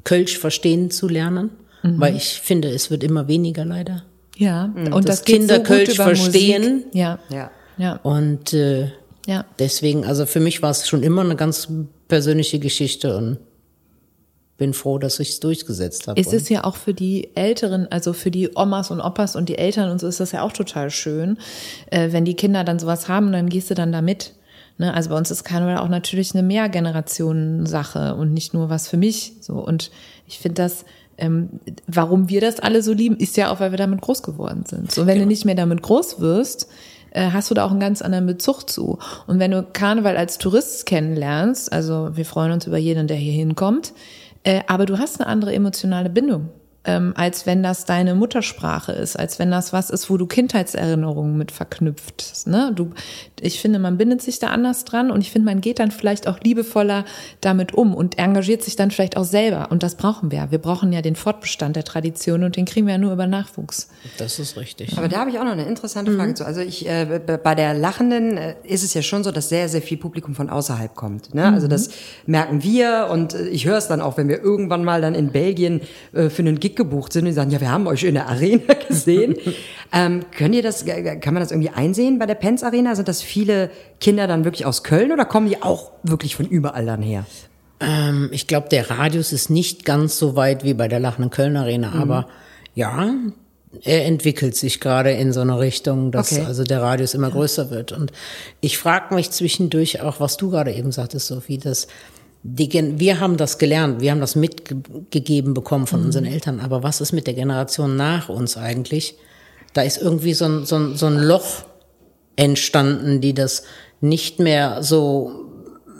Kölsch verstehen zu lernen. Mhm. Weil ich finde, es wird immer weniger leider. Ja, und Dass das Kinder so Kölsch verstehen. Musik. Ja, Ja. ja, Und äh, ja. Deswegen, also für mich war es schon immer eine ganz persönliche Geschichte und bin froh, dass ich es durchgesetzt habe. Es ist ja auch für die Älteren, also für die Omas und Opas und die Eltern und so ist das ja auch total schön, äh, wenn die Kinder dann sowas haben, dann gehst du dann da mit. Ne? Also bei uns ist Karneval auch natürlich eine Mehrgenerationen-Sache und nicht nur was für mich. So und ich finde das, ähm, warum wir das alle so lieben, ist ja auch, weil wir damit groß geworden sind. So wenn du nicht mehr damit groß wirst, äh, hast du da auch einen ganz anderen Bezug zu. Und wenn du Karneval als Tourist kennenlernst, also wir freuen uns über jeden, der hier hinkommt, äh, aber du hast eine andere emotionale Bindung, ähm, als wenn das deine Muttersprache ist, als wenn das was ist, wo du Kindheitserinnerungen mit verknüpft. Ne? Du, ich finde, man bindet sich da anders dran und ich finde, man geht dann vielleicht auch liebevoller damit um und engagiert sich dann vielleicht auch selber. Und das brauchen wir. Wir brauchen ja den Fortbestand der Tradition und den kriegen wir ja nur über Nachwuchs. das ist richtig. Aber da habe ich auch noch eine interessante Mhm. Frage zu. Also ich äh, bei der Lachenden äh, ist es ja schon so, dass sehr sehr viel Publikum von außerhalb kommt. Ne? Also Mhm. das merken wir und äh, ich höre es dann auch, wenn wir irgendwann mal dann in Belgien äh, für einen Gig gebucht sind und die sagen, ja, wir haben euch in der Arena gesehen. ähm, könnt ihr das? äh, Kann man das irgendwie einsehen bei der Pens Arena? Sind das viele Kinder dann wirklich aus Köln oder kommen die auch wirklich von überall dann her? Ähm, ich glaube, der Radius ist nicht ganz so weit wie bei der Lachenden Köln Arena, Mhm. aber ja, er entwickelt sich gerade in so eine Richtung, dass Okay. also der Radius immer größer wird. Und ich frage mich zwischendurch auch, was du gerade eben sagtest, Sophie, dass die, Gen- wir haben das gelernt, wir haben das mitgegeben bekommen von unseren Eltern, aber was ist mit der Generation nach uns eigentlich? Da ist irgendwie so ein, so ein, so ein Loch entstanden, die das nicht mehr so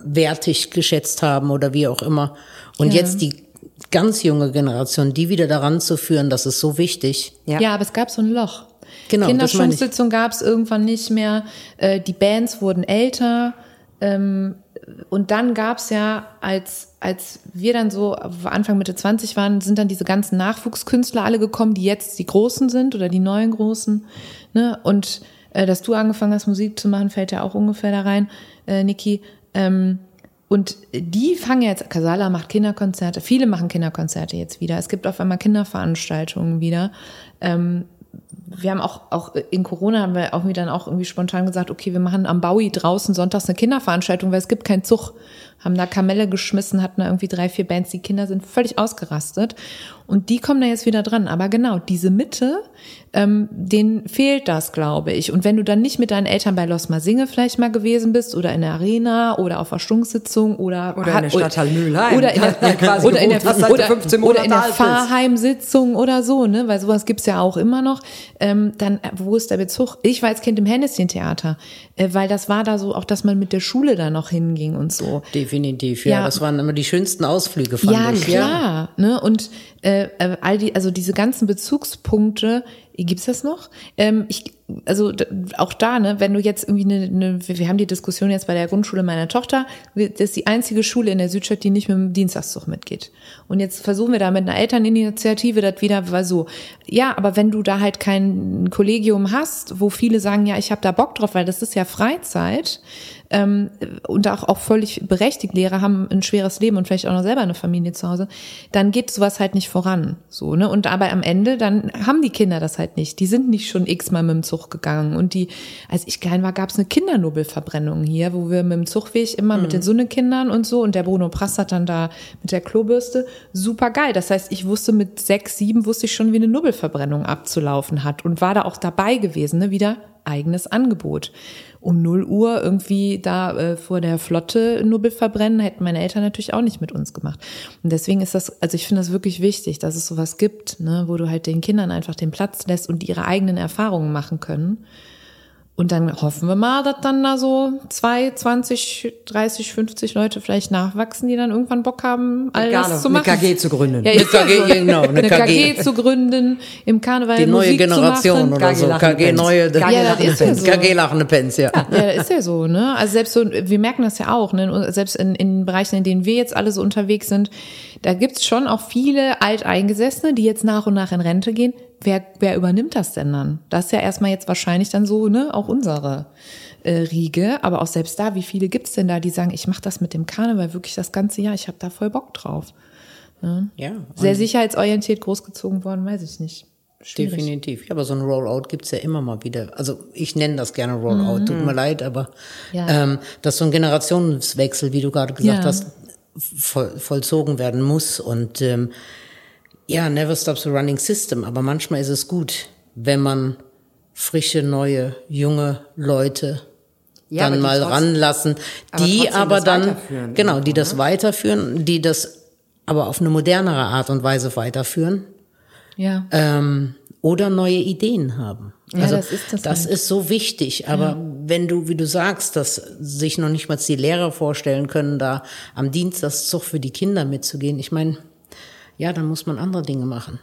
wertig geschätzt haben oder wie auch immer. Und jetzt die ganz junge Generation, die wieder daran zu führen, das ist so wichtig. Ja. Ja, aber es gab so ein Loch. Genau. Kinderschulsitzung gab es irgendwann nicht mehr. Äh, die Bands wurden älter. Ähm, und dann gab's ja, als, als wir dann so Anfang Mitte 20 waren, sind dann diese ganzen Nachwuchskünstler alle gekommen, die jetzt die Großen sind oder die neuen Großen. Ne? Und äh, dass du angefangen hast, Musik zu machen, fällt ja auch ungefähr da rein, äh, Niki. Ähm, und die fangen jetzt, Casala macht Kinderkonzerte, viele machen Kinderkonzerte jetzt wieder. Es gibt auf einmal Kinderveranstaltungen wieder. Ähm, wir haben auch, auch in Corona haben wir auch wieder dann auch irgendwie spontan gesagt, okay, wir machen am Baui draußen sonntags eine Kinderveranstaltung, weil es gibt keinen Zug. Haben da Kamelle geschmissen, hatten da irgendwie drei, vier Bands. Die Kinder sind völlig ausgerastet. Und die kommen da jetzt wieder dran. Aber genau, diese Mitte, ähm, denen fehlt das, glaube ich. Und wenn du dann nicht mit deinen Eltern bei Los Masinge vielleicht mal gewesen bist oder in der Arena oder auf der Stunksitzung oder Oder in der Stadtteil Mülheim. oder in der, quasi oder in der, oder, 15 oder in der. Fahrheimsitzung oder so, ne, weil sowas gibt's ja auch immer noch. Ähm, dann, äh, wo ist der Bezug? Ich war als Kind im Henneschen-Theater, äh, weil das war da so, auch dass man mit der Schule da noch hinging und so. Definitiv, ja. Ja. Das waren immer die schönsten Ausflüge, fand Ja, ich. klar. Ne? Und äh, äh, all die, also diese ganzen Bezugspunkte, gibt's das noch? Ähm, ich, also auch da, ne, wenn du jetzt irgendwie eine, eine, wir wir haben die Diskussion jetzt bei der Grundschule meiner Tochter, das ist die einzige Schule in der Südstadt, die nicht mit dem Dienstagszug mitgeht. Und jetzt versuchen wir da mit einer Elterninitiative das wieder, weil so, ja, aber wenn du da halt kein Kollegium hast, wo viele sagen, ja, ich habe da Bock drauf, weil das ist ja Freizeit, ähm, und auch, auch völlig berechtigt, Lehrer haben ein schweres Leben und vielleicht auch noch selber eine Familie zu Hause, dann geht sowas halt nicht voran. So, ne? Und aber am Ende, dann haben die Kinder das halt nicht. Die sind nicht schon x-mal mit dem Zug gegangen. Und die, als ich klein war, gab es eine Kindernobelverbrennung hier, wo wir mit dem Zugweg immer mit den Sonnekindern und so und der Bruno Prass hat dann da mit der Klobürste super geil. Das heißt, ich wusste mit sechs, sieben wusste ich schon, wie eine Nobelverbrennung abzulaufen hat und war da auch dabei gewesen, ne? Wieder eigenes Angebot. Um 0 Uhr irgendwie da äh, vor der Flotte Nubbel verbrennen, hätten meine Eltern natürlich auch nicht mit uns gemacht. Und deswegen ist das, also ich finde das wirklich wichtig, dass es sowas gibt, ne, wo du halt den Kindern einfach den Platz lässt und ihre eigenen Erfahrungen machen können. Und dann hoffen wir mal, dass dann da so zwei, 20, 30, 50 Leute vielleicht nachwachsen, die dann irgendwann Bock haben, all Garne- das zu eine machen. KG zu gründen. Ja, Eine ist ja KG, so. genau, eine eine KG. KG. zu gründen, im Karneval Die neue Musik Generation zu machen. oder so. lachende KG Pens. neue, KG Ja, lachende ist ja Pens. so. KG lachende Pens, ja. Ja, ist ja so, ne? Also selbst so, wir merken das ja auch, ne? Selbst in, in Bereichen, in denen wir jetzt alle so unterwegs sind, da gibt's schon auch viele Alteingesessene, die jetzt nach und nach in Rente gehen. Wer, wer übernimmt das denn dann? Das ist ja erstmal jetzt wahrscheinlich dann so, ne, auch unsere äh, Riege. Aber auch selbst da, wie viele gibt's denn da, die sagen, ich mache das mit dem Karneval wirklich das ganze Jahr, ich habe da voll Bock drauf. Ja, Sehr sicherheitsorientiert großgezogen worden, weiß ich nicht. Schwierig. definitiv. Ja, aber so ein Rollout gibt's ja immer mal wieder. Also ich nenne das gerne Rollout, tut mir leid, aber Mhm. Ja. ähm, dass so ein Generationswechsel, wie du gerade gesagt Ja. hast, voll, vollzogen werden muss. Und ähm, ja, never stops the running system. Aber manchmal ist es gut, wenn man frische, neue, junge Leute Ja, aber dann mal trotz- ranlassen, aber die trotzdem aber das dann, genau, die das ne? weiterführen, die das aber auf eine modernere Art und Weise weiterführen Ja. ähm, oder neue Ideen haben. Ja, also das ist das das halt. ist so wichtig. Aber wenn du, wie du sagst, dass sich noch nicht mal die Lehrer vorstellen können, da am Dienstagszug für die Kinder mitzugehen, ich meine, ja, dann muss man andere Dinge machen.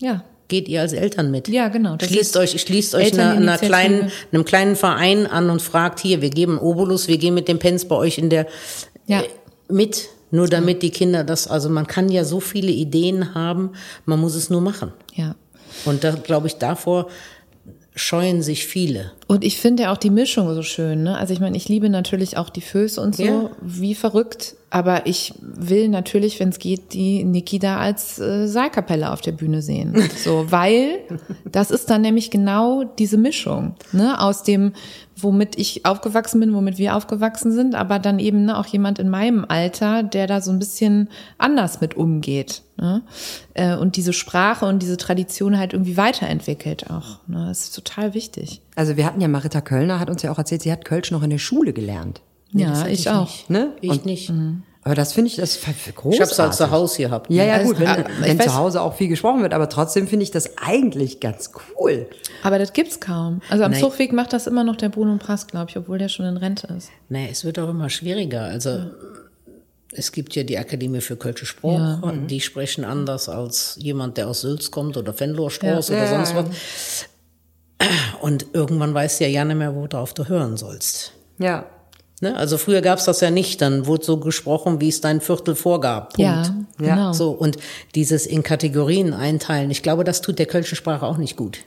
Ja. Geht ihr als Eltern mit? Ja, genau, Schließt euch, schließt euch einer, einer kleinen, einem kleinen Verein an und fragt hier, wir geben Obolus, wir gehen mit dem Pens bei euch in der Ja. äh, mit, nur damit die Kinder das, also man kann ja so viele Ideen haben, man muss es nur machen. Ja. Und da glaube ich, davor scheuen sich viele. Und ich finde ja auch die Mischung so schön. Ne? Also ich meine, ich liebe natürlich auch die Föß und so, Ja. wie verrückt. Aber ich will natürlich, wenn es geht, die Niki da als äh, Saalkapelle auf der Bühne sehen. So, weil das ist dann nämlich genau diese Mischung, ne, aus dem, womit ich aufgewachsen bin, womit wir aufgewachsen sind, aber dann eben ne, auch jemand in meinem Alter, der da so ein bisschen anders mit umgeht. Ne? Äh, und diese Sprache und diese Tradition halt irgendwie weiterentwickelt auch. Ne? Das ist total wichtig. Also wir hatten ja Marita Kölner, hat uns ja auch erzählt, sie hat Kölsch noch in der Schule gelernt. Ja, das hatte ich, ich auch. nicht. Ne? Ich Und- nicht. Aber das finde ich, das ist großartig. Ich habe es halt zu Hause gehabt. Ja, ja, Also, gut, wenn, ich wenn zu Hause auch viel gesprochen wird, aber trotzdem finde ich das eigentlich ganz cool. Aber das gibt's kaum. Also am Nein. Zugweg macht das immer noch der Bruno Prass, glaube ich, obwohl der schon in Rente ist. Nee, es wird auch immer schwieriger. Also es gibt ja die Akademie für Kölsche Spruch, die sprechen anders als jemand, der aus Sülz kommt oder Venlorstraße Ja. oder Ja, sonst ja, was. Und irgendwann weißt du ja ja nicht mehr, worauf du hören sollst. Ja. Ne? Also früher gab's das ja nicht, dann wurde so gesprochen, wie es dein Viertel vorgab. Punkt. Ja, genau. So, und dieses in Kategorien einteilen, ich glaube, das tut der kölschen Sprache auch nicht gut.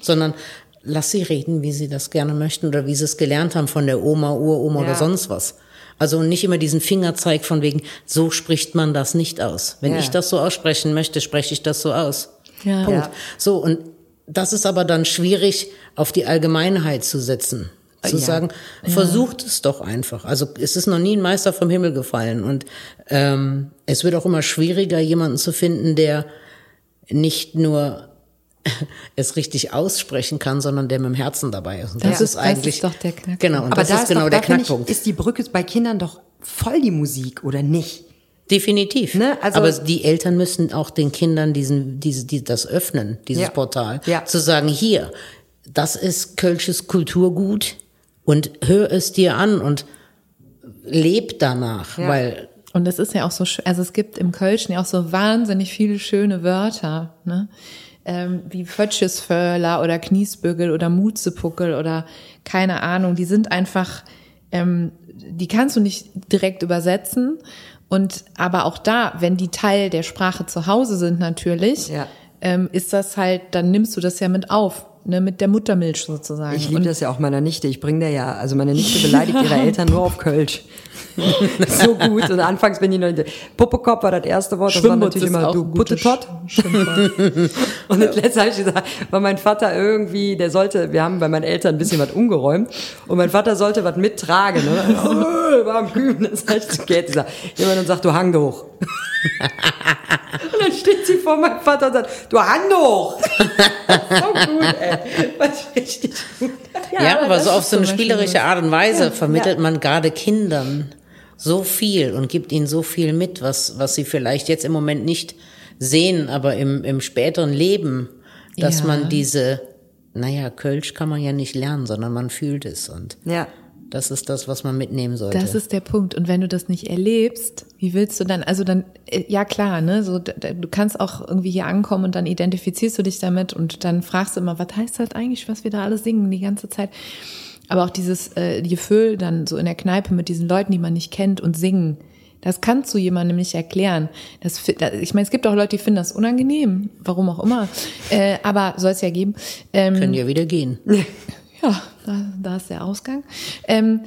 Sondern lass sie reden, wie sie das gerne möchten oder wie sie es gelernt haben von der Oma, Uroma Ja. oder sonst was. Also nicht immer diesen Fingerzeig von wegen, so spricht man das nicht aus. Wenn Ja. ich das so aussprechen möchte, spreche ich das so aus. Ja. Punkt. Ja. So, und das ist aber dann schwierig, auf die Allgemeinheit zu setzen. Zu Ja. sagen, versucht es doch einfach. Also es ist noch nie ein Meister vom Himmel gefallen. Und ähm, es wird auch immer schwieriger, jemanden zu finden, der nicht nur es richtig aussprechen kann, sondern der mit dem Herzen dabei ist. Und Das ist- das ist doch der Knackpunkt. Genau, und Aber das da ist genau doch, der Knackpunkt. Ich, ist die Brücke bei Kindern doch voll die Musik, oder nicht? Definitiv. Ne, also- Aber die Eltern müssen auch den Kindern diesen, diese, die, das öffnen, dieses Ja. Portal. Ja. Zu sagen, hier, das ist kölsches Kulturgut und hör es dir an und leb danach, Ja. weil Und es ist ja auch so, schön, also es gibt im Kölschen ja auch so wahnsinnig viele schöne Wörter, ne? Ähm, wie Fötschesförler oder Kniesbügel oder Mutzepuckel oder keine Ahnung, die sind einfach, ähm, die kannst du nicht direkt übersetzen. Und aber auch da, wenn die Teil der Sprache zu Hause sind natürlich, Ja. ähm, ist das halt, dann nimmst du das ja mit auf, ne, mit der Muttermilch sozusagen. Ich liebe das ja auch meiner Nichte. Ich bringe der ja, also meine Nichte beleidigt ihre Eltern nur auf Kölsch. so gut. Und anfangs bin ich noch, Puppekopf war das erste Wort, das war natürlich immer du Puttetott. Und das letzte habe ich gesagt, weil mein Vater irgendwie, der sollte, wir haben bei meinen Eltern ein bisschen was umgeräumt und mein Vater sollte was mittragen. Ne? Oh, war am Küben, das heißt, zu sagt, jemand und sagt, du hang hoch. Und dann steht sie vor meinem Vater und sagt, du hang hoch. so gut, ey. Was richtig gut. Ja, aber das so auf so eine spielerische Art und Weise Ja, vermittelt ja. man gerade Kindern so viel und gibt ihnen so viel mit, was, was sie vielleicht jetzt im Moment nicht sehen, aber im, im späteren Leben, dass Ja. man diese, naja, Kölsch kann man ja nicht lernen, sondern man fühlt es und Ja. das ist das, was man mitnehmen sollte. Das ist der Punkt. Und wenn du das nicht erlebst, wie willst du dann, also dann, äh, ja klar, ne, so, du kannst auch irgendwie hier ankommen und dann identifizierst du dich damit und dann fragst du immer, was heißt das eigentlich, was wir da alles singen die ganze Zeit? Aber auch dieses äh, Gefühl dann so in der Kneipe mit diesen Leuten, die man nicht kennt und singen, das kannst du jemandem nicht erklären. Das, ich meine, es gibt auch Leute, die finden das unangenehm, warum auch immer. Äh, aber soll es ja geben. Ähm, Können ja wieder gehen. ja, da, da ist der Ausgang. Ähm,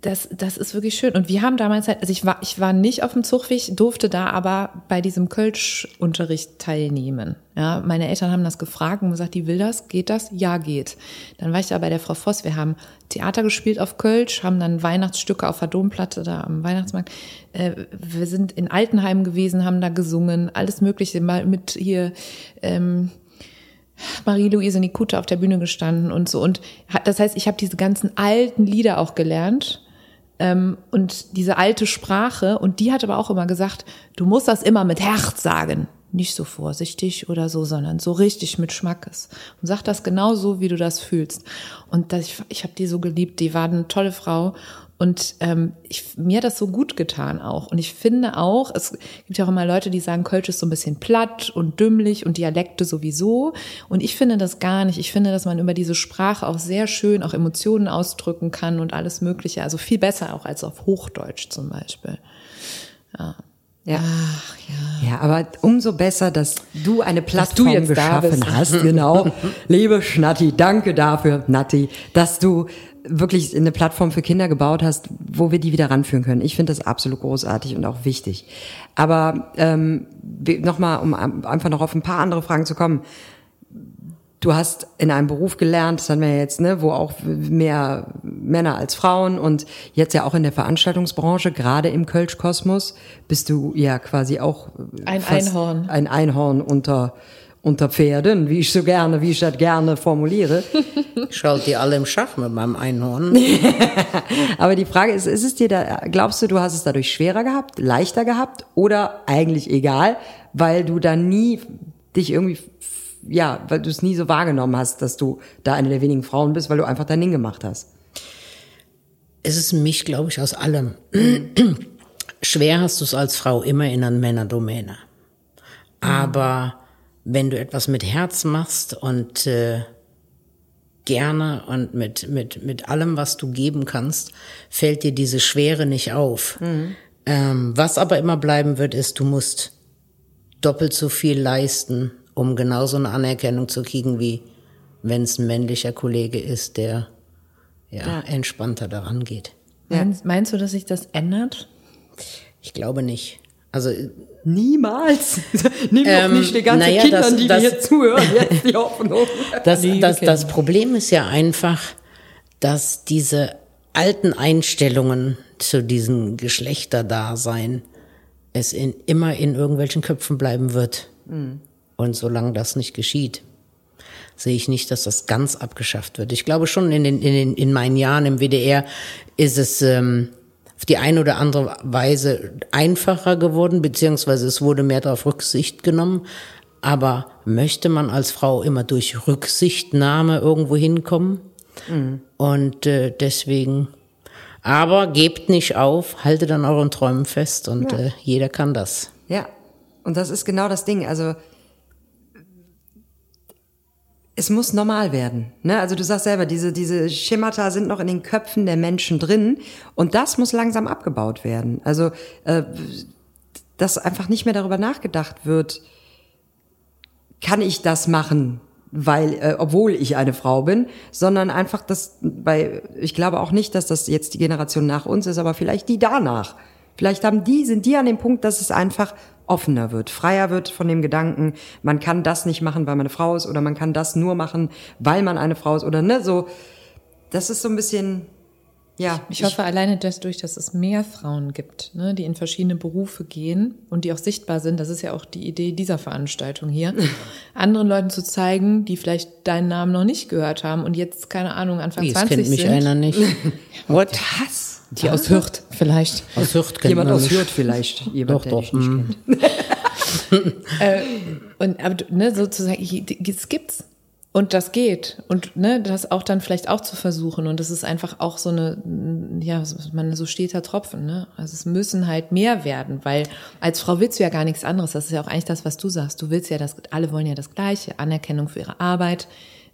das, das ist wirklich schön. Und wir haben damals halt, also ich war, ich war nicht auf dem Zugweg, durfte da aber bei diesem Kölsch-Unterricht teilnehmen. Ja, meine Eltern haben das gefragt und gesagt, die will das, geht das? Ja, geht. Dann war ich da bei der Frau Voss. Wir haben Theater gespielt auf Kölsch, haben dann Weihnachtsstücke auf der Domplatte da am Weihnachtsmarkt. Äh, wir sind in Altenheim gewesen, haben da gesungen, alles Mögliche, mal mit hier, ähm, Marie-Louise Nikute auf der Bühne gestanden und so. Und das heißt, ich habe diese ganzen alten Lieder auch gelernt ähm, und diese alte Sprache. Und die hat aber auch immer gesagt, du musst das immer mit Herz sagen. Nicht so vorsichtig oder so, sondern so richtig mit Schmackes. Und sag das genau so, wie du das fühlst. Und das, ich, ich habe die so geliebt. Die war eine tolle Frau. Und ähm, ich, mir hat das so gut getan auch. Und ich finde auch, es gibt ja auch immer Leute, die sagen, Kölsch ist so ein bisschen platt und dümmlich und Dialekte sowieso. Und ich finde das gar nicht. Ich finde, dass man über diese Sprache auch sehr schön auch Emotionen ausdrücken kann und alles Mögliche. Also viel besser auch als auf Hochdeutsch zum Beispiel. Ja. Ach, ja. Aber umso besser, dass du eine Plattform jetzt da geschaffen hast. Genau. Liebe Schnatti, danke dafür, Natti, dass du wirklich eine Plattform für Kinder gebaut hast, wo wir die wieder ranführen können. Ich finde das absolut großartig und auch wichtig. Aber ähm, nochmal, um einfach noch auf ein paar andere Fragen zu kommen. Du hast in einem Beruf gelernt, das haben wir ja jetzt, ne, wo auch mehr Männer als Frauen und jetzt ja auch in der Veranstaltungsbranche, gerade im Kölsch-Kosmos, bist du ja quasi auch Ein fast Einhorn. Ein Einhorn unter, unter Pferden, wie ich so gerne, wie ich das gerne formuliere. Schaut die alle im Schach mit meinem Einhorn. Aber die Frage ist, ist es dir da, glaubst du, du hast es dadurch schwerer gehabt, leichter gehabt oder eigentlich egal, weil du da nie dich irgendwie, ja, weil du es nie so wahrgenommen hast, dass du da eine der wenigen Frauen bist, weil du einfach dein Ding gemacht hast? Es ist mich, glaube ich, aus allem. Schwer hast du es als Frau immer in einer Männerdomäne. Aber wenn du etwas mit Herz machst und äh, gerne und mit, mit, mit allem, was du geben kannst, fällt dir diese Schwere nicht auf. Ähm, was aber immer bleiben wird, ist, du musst doppelt so viel leisten, um genauso eine Anerkennung zu kriegen, wie wenn es ein männlicher Kollege ist, der ja, entspannter daran geht. Meinst, meinst du, dass sich das ändert? Ich glaube nicht. Also Niemals. Nimm Ähm, doch nicht die ganzen naja, Kindern, das- die das- mir hier zuhören, jetzt die Hoffnung. Das, das, das Problem ist ja einfach, dass diese alten Einstellungen zu diesem Geschlechterdasein es in, immer in irgendwelchen Köpfen bleiben wird. Und solange das nicht geschieht, sehe ich nicht, dass das ganz abgeschafft wird. Ich glaube schon, in, den, in, den, in meinen Jahren im WDR ist es ähm, auf die eine oder andere Weise einfacher geworden, beziehungsweise es wurde mehr darauf Rücksicht genommen. Aber möchte man als Frau immer durch Rücksichtnahme irgendwo hinkommen? Und äh, deswegen, aber gebt nicht auf, haltet an euren Träumen fest und äh, jeder kann das. Ja, und das ist genau das Ding. Also es muss normal werden. Ne? Also du sagst selber, diese, diese Schemata sind noch in den Köpfen der Menschen drin und das muss langsam abgebaut werden. Also äh, dass einfach nicht mehr darüber nachgedacht wird, kann ich das machen, weil äh, obwohl ich eine Frau bin, sondern einfach das bei ich glaube auch nicht, dass das jetzt die Generation nach uns ist, aber vielleicht die danach. Vielleicht haben die sind die an dem Punkt, dass es einfach offener wird, freier wird von dem Gedanken, man kann das nicht machen, weil man eine Frau ist oder man kann das nur machen, weil man eine Frau ist oder ne, so das ist so ein bisschen ja, Ich hoffe alleine dadurch, dass es mehr Frauen gibt, ne, die in verschiedene Berufe gehen und die auch sichtbar sind. Das ist ja auch die Idee dieser Veranstaltung hier. anderen Leuten zu zeigen, die vielleicht deinen Namen noch nicht gehört haben und jetzt, keine Ahnung, Anfang Wie, es 20 kennt mich sind. einer nicht. What? Was? Die aus Hürth vielleicht. Aus Hürth kennt Jemand man aus. Hürth vielleicht, jemand, Doch, der doch. nicht mm. kennt. Und aber ne, sozusagen, es gibt's. Und das geht. Und ne, das auch dann vielleicht auch zu versuchen. Und das ist einfach auch so eine, ja, man so steter Tropfen, ne? Also es müssen halt mehr werden, weil als Frau willst du ja gar nichts anderes. Das ist ja auch eigentlich das, was du sagst. Du willst ja das, alle wollen ja das Gleiche. Anerkennung für ihre Arbeit,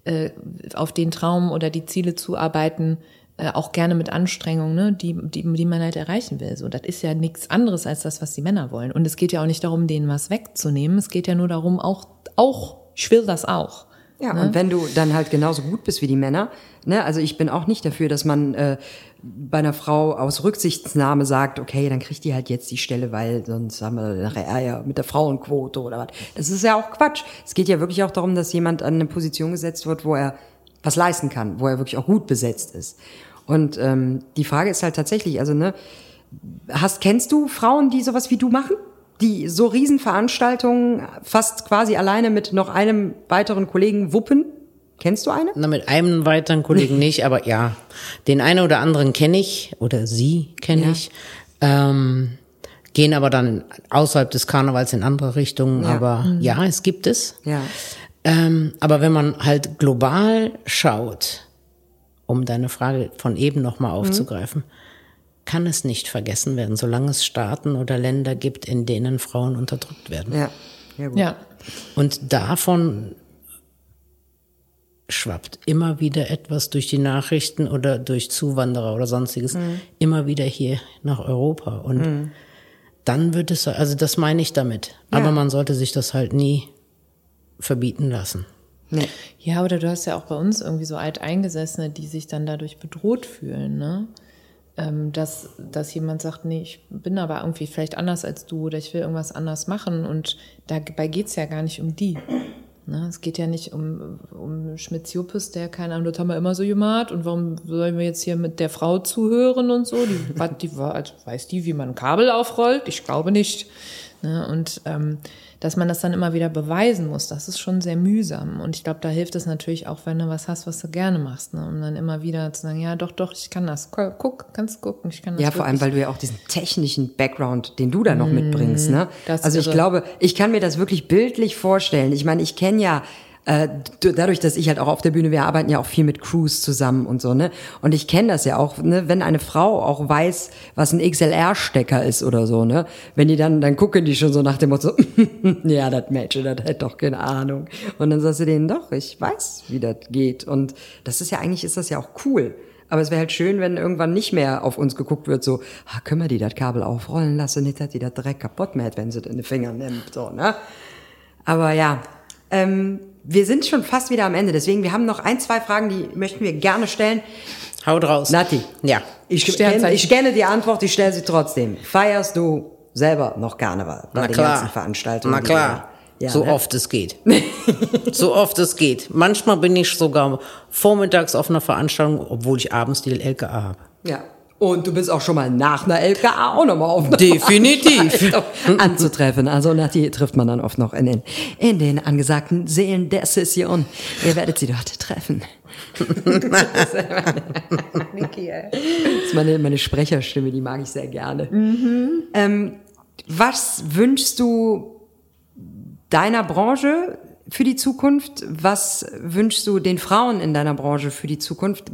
äh, auf den Traum oder die Ziele zuarbeiten, äh, auch gerne mit Anstrengungen, ne, die, die, die man halt erreichen will. So, das ist ja nichts anderes als das, was die Männer wollen. Und es geht ja auch nicht darum, denen was wegzunehmen. Es geht ja nur darum, auch, auch, ich will das auch. Ja, und wenn du dann halt genauso gut bist wie die Männer, ne, also ich bin auch nicht dafür, dass man äh, bei einer Frau aus Rücksichtsnahme sagt, okay, dann kriegt die halt jetzt die Stelle, weil sonst haben wir nachher Ärger mit der Frauenquote oder was. Das ist ja auch Quatsch. Es geht ja wirklich auch darum, dass jemand an eine Position gesetzt wird, wo er was leisten kann, wo er wirklich auch gut besetzt ist. Und ähm, die Frage ist halt tatsächlich, also ne, hast kennst du Frauen, die sowas wie du machen? Die so Riesenveranstaltungen fast quasi alleine mit noch einem weiteren Kollegen wuppen? Kennst du eine? Na, mit einem weiteren Kollegen nicht, aber ja, den einen oder anderen kenne ich oder sie kenne ich. Ähm, gehen aber dann außerhalb des Karnevals in andere Richtungen. Ja. Aber ja, es gibt es. Ja. Ähm, aber wenn man halt global schaut, um deine Frage von eben nochmal aufzugreifen, kann es nicht vergessen werden, solange es Staaten oder Länder gibt, in denen Frauen unterdrückt werden. Ja. Ja, gut. Ja. Und davon schwappt immer wieder etwas durch die Nachrichten oder durch Zuwanderer oder sonstiges immer wieder hier nach Europa. Und dann wird es, also das meine ich damit. Aber man sollte sich das halt nie verbieten lassen. Nee. Ja, oder du hast ja auch bei uns irgendwie so Alteingesessene, die sich dann dadurch bedroht fühlen, ne? Ähm, dass, dass jemand sagt, nee, ich bin aber irgendwie vielleicht anders als du oder ich will irgendwas anders machen und dabei geht's ja gar nicht um die. Ne? Es geht ja nicht um, um Schmitz-Juppes, der, keine Ahnung, das haben wir immer so gemacht und warum sollen wir jetzt hier mit der Frau zuhören und so? Die, die also weiß die, wie man ein Kabel aufrollt? Ich glaube nicht. Ne? Und ähm, dass man das dann immer wieder beweisen muss, das ist schon sehr mühsam. Und ich glaube, da hilft es natürlich auch, wenn du was hast, was du gerne machst, ne? um dann immer wieder zu sagen, ja, doch, doch, ich kann das. Gu- Guck, kannst gucken, ich kann das. Ja, vor allem, weil wirklich. du ja auch diesen technischen Background, den du da noch mitbringst, ne? das ist Also ich irre. glaube, ich kann mir das wirklich bildlich vorstellen. Ich meine, ich kenne ja äh, dadurch, dass ich halt auch auf der Bühne, wir arbeiten ja auch viel mit Crews zusammen und so, ne? Und ich kenne das ja auch, ne? Wenn eine Frau auch weiß, was ein XLR-Stecker ist oder so, ne? Wenn die dann, dann gucken die schon so nach dem Motto, ja, das Mädchen, das hat doch keine Ahnung. Und dann sagst du denen, doch, ich weiß, wie das geht. Und das ist ja, eigentlich ist das ja auch cool. Aber es wäre halt schön, wenn irgendwann nicht mehr auf uns geguckt wird, so, ah, können wir die das Kabel aufrollen lassen, nicht, dass die das direkt kaputt macht, wenn sie das in den Finger nimmt, so, ne? Aber ja, ähm, wir sind schon fast wieder am Ende, deswegen, wir haben noch ein, zwei Fragen, die möchten wir gerne stellen. Haut raus. Nati. Ja. Ich, kenne, ich kenne die Antwort, ich stelle sie trotzdem. Feierst du selber noch Karneval? Bei Na den klar. ganzen Veranstaltungen? Na klar. Ja, so ne? oft es geht. so oft es geht. Manchmal bin ich sogar vormittags auf einer Veranstaltung, obwohl ich abends die LKA habe. Ja. Und du bist auch schon mal nach einer LKA auch nochmal auf Definitiv. anzutreffen. Also Nati trifft man dann oft noch in den, in den angesagten Seelen der Session. Ihr werdet sie dort treffen. Das ist meine, meine Sprecherstimme, die mag ich sehr gerne. Ähm, was wünschst du deiner Branche für die Zukunft? Was wünschst du den Frauen in deiner Branche für die Zukunft?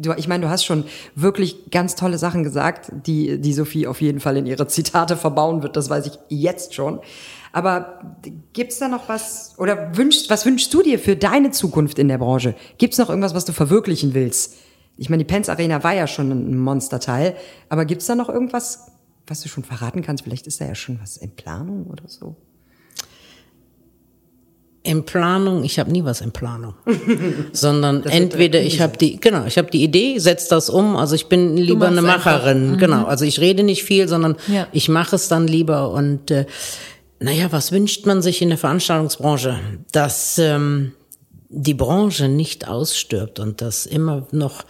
Du, ich meine, du hast schon wirklich ganz tolle Sachen gesagt, die, die Sophie auf jeden Fall in ihre Zitate verbauen wird, das weiß ich jetzt schon. Aber gibt's da noch was, oder wünschst, was wünschst du dir für deine Zukunft in der Branche? Gibt's noch irgendwas, was du verwirklichen willst? Ich meine, die Pence Arena war ja schon ein Monsterteil, aber gibt's da noch irgendwas, was du schon verraten kannst? Vielleicht ist da ja schon was in Planung oder so. In Planung, ich habe nie was in Planung, sondern entweder ich habe die, genau, ich habe die Idee, setz das um. Also ich bin lieber eine. Macherin, genau. Also ich rede nicht viel, sondern Ja. ich mache es dann lieber. Und äh, naja, was wünscht man sich in der Veranstaltungsbranche? Dass ähm, die Branche nicht ausstirbt und dass immer noch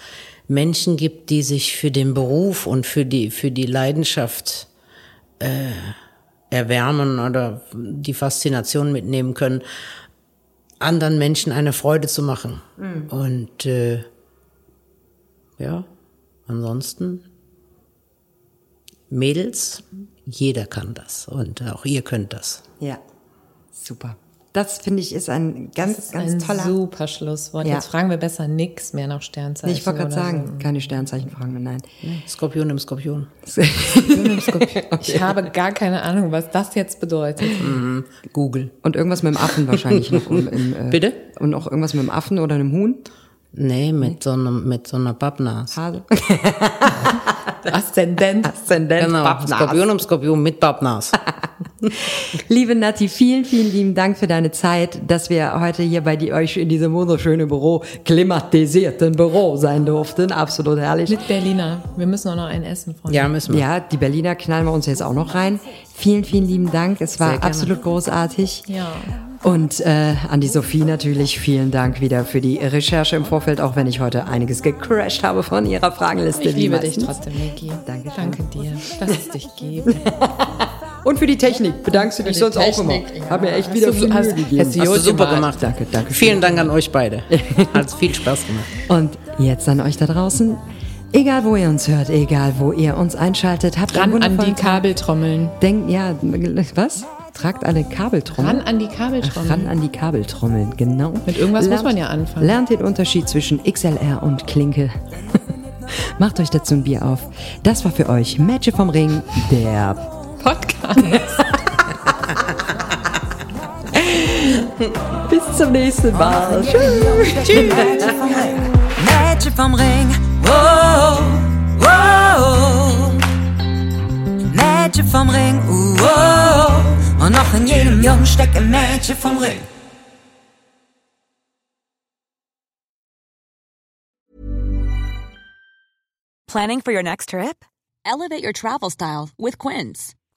Menschen gibt, die sich für den Beruf und für die für die Leidenschaft äh, erwärmen oder die Faszination mitnehmen können, anderen Menschen eine Freude zu machen. Und äh, ja, ansonsten Mädels, jeder kann das und auch ihr könnt das. Ja, super. Das finde ich ist ein ganz, Das ist ganz ein toller. super Schlusswort. Ja. Jetzt fragen wir besser nix mehr nach Sternzeichen. ich wollte gerade sagen, keine Sternzeichen fragen wir, nein. Skorpion im Skorpion. So. Ich habe gar keine Ahnung, was das jetzt bedeutet. Google. Und irgendwas mit dem Affen wahrscheinlich noch. Im, im, äh, Bitte? Und auch irgendwas mit dem Affen oder einem Huhn? Nee, mit so einem, mit so einer Pappnas. Hase? Aszendent. Aszendent, Genau, Pappnas. Skorpion im Skorpion mit Pappnas. Liebe Nati, vielen, vielen lieben Dank für deine Zeit, dass wir heute hier bei die, euch in diesem wunderschönen Büro, klimatisierten Büro sein durften. Absolut herrlich. Mit Berliner. Wir müssen auch noch ein essen, Freunde. Ja, müssen wir. Ja, die Berliner knallen wir uns jetzt auch noch rein. Vielen, vielen lieben Dank. Es war absolut großartig. Ja. Und äh, an die Sophie natürlich vielen Dank wieder für die Recherche im Vorfeld, auch wenn ich heute einiges gecrashed habe von ihrer Fragenliste. Ich liebe dich trotzdem, Niki. Dankeschön. Danke dir, dass es dich gibt. Und für die Technik. Bedankst du dich sonst auch Technik, immer. ja. Hab mir echt Hast wieder du- viel hast- Mühe gegeben. hast du Hast du super gemacht. gemacht. Danke, danke. Vielen Dank an euch beide. Hat viel Spaß gemacht. Und jetzt an euch da draußen. Egal, wo ihr uns hört, egal, wo ihr uns einschaltet, habt einen Ran an die. Kabeltrommeln. Denkt, ja, was? Tragt eine Kabeltrommel. Ran an die Kabeltrommeln. Ran an die Kabeltrommeln, genau. Mit irgendwas muss man ja anfangen. Lernt den Unterschied zwischen XLR und Klinke. Macht euch dazu ein Bier auf. Das war für euch Magic vom Ring, der Podcast. Bis zum nächsten Mal. Tschüss. Mädchen vom Ring, wow, wow. Mädchen vom Ring, wow. Und noch in jedem Jungen steckt ein Mädchen vom Ring. Planning for your next trip? Elevate your travel style with Quince.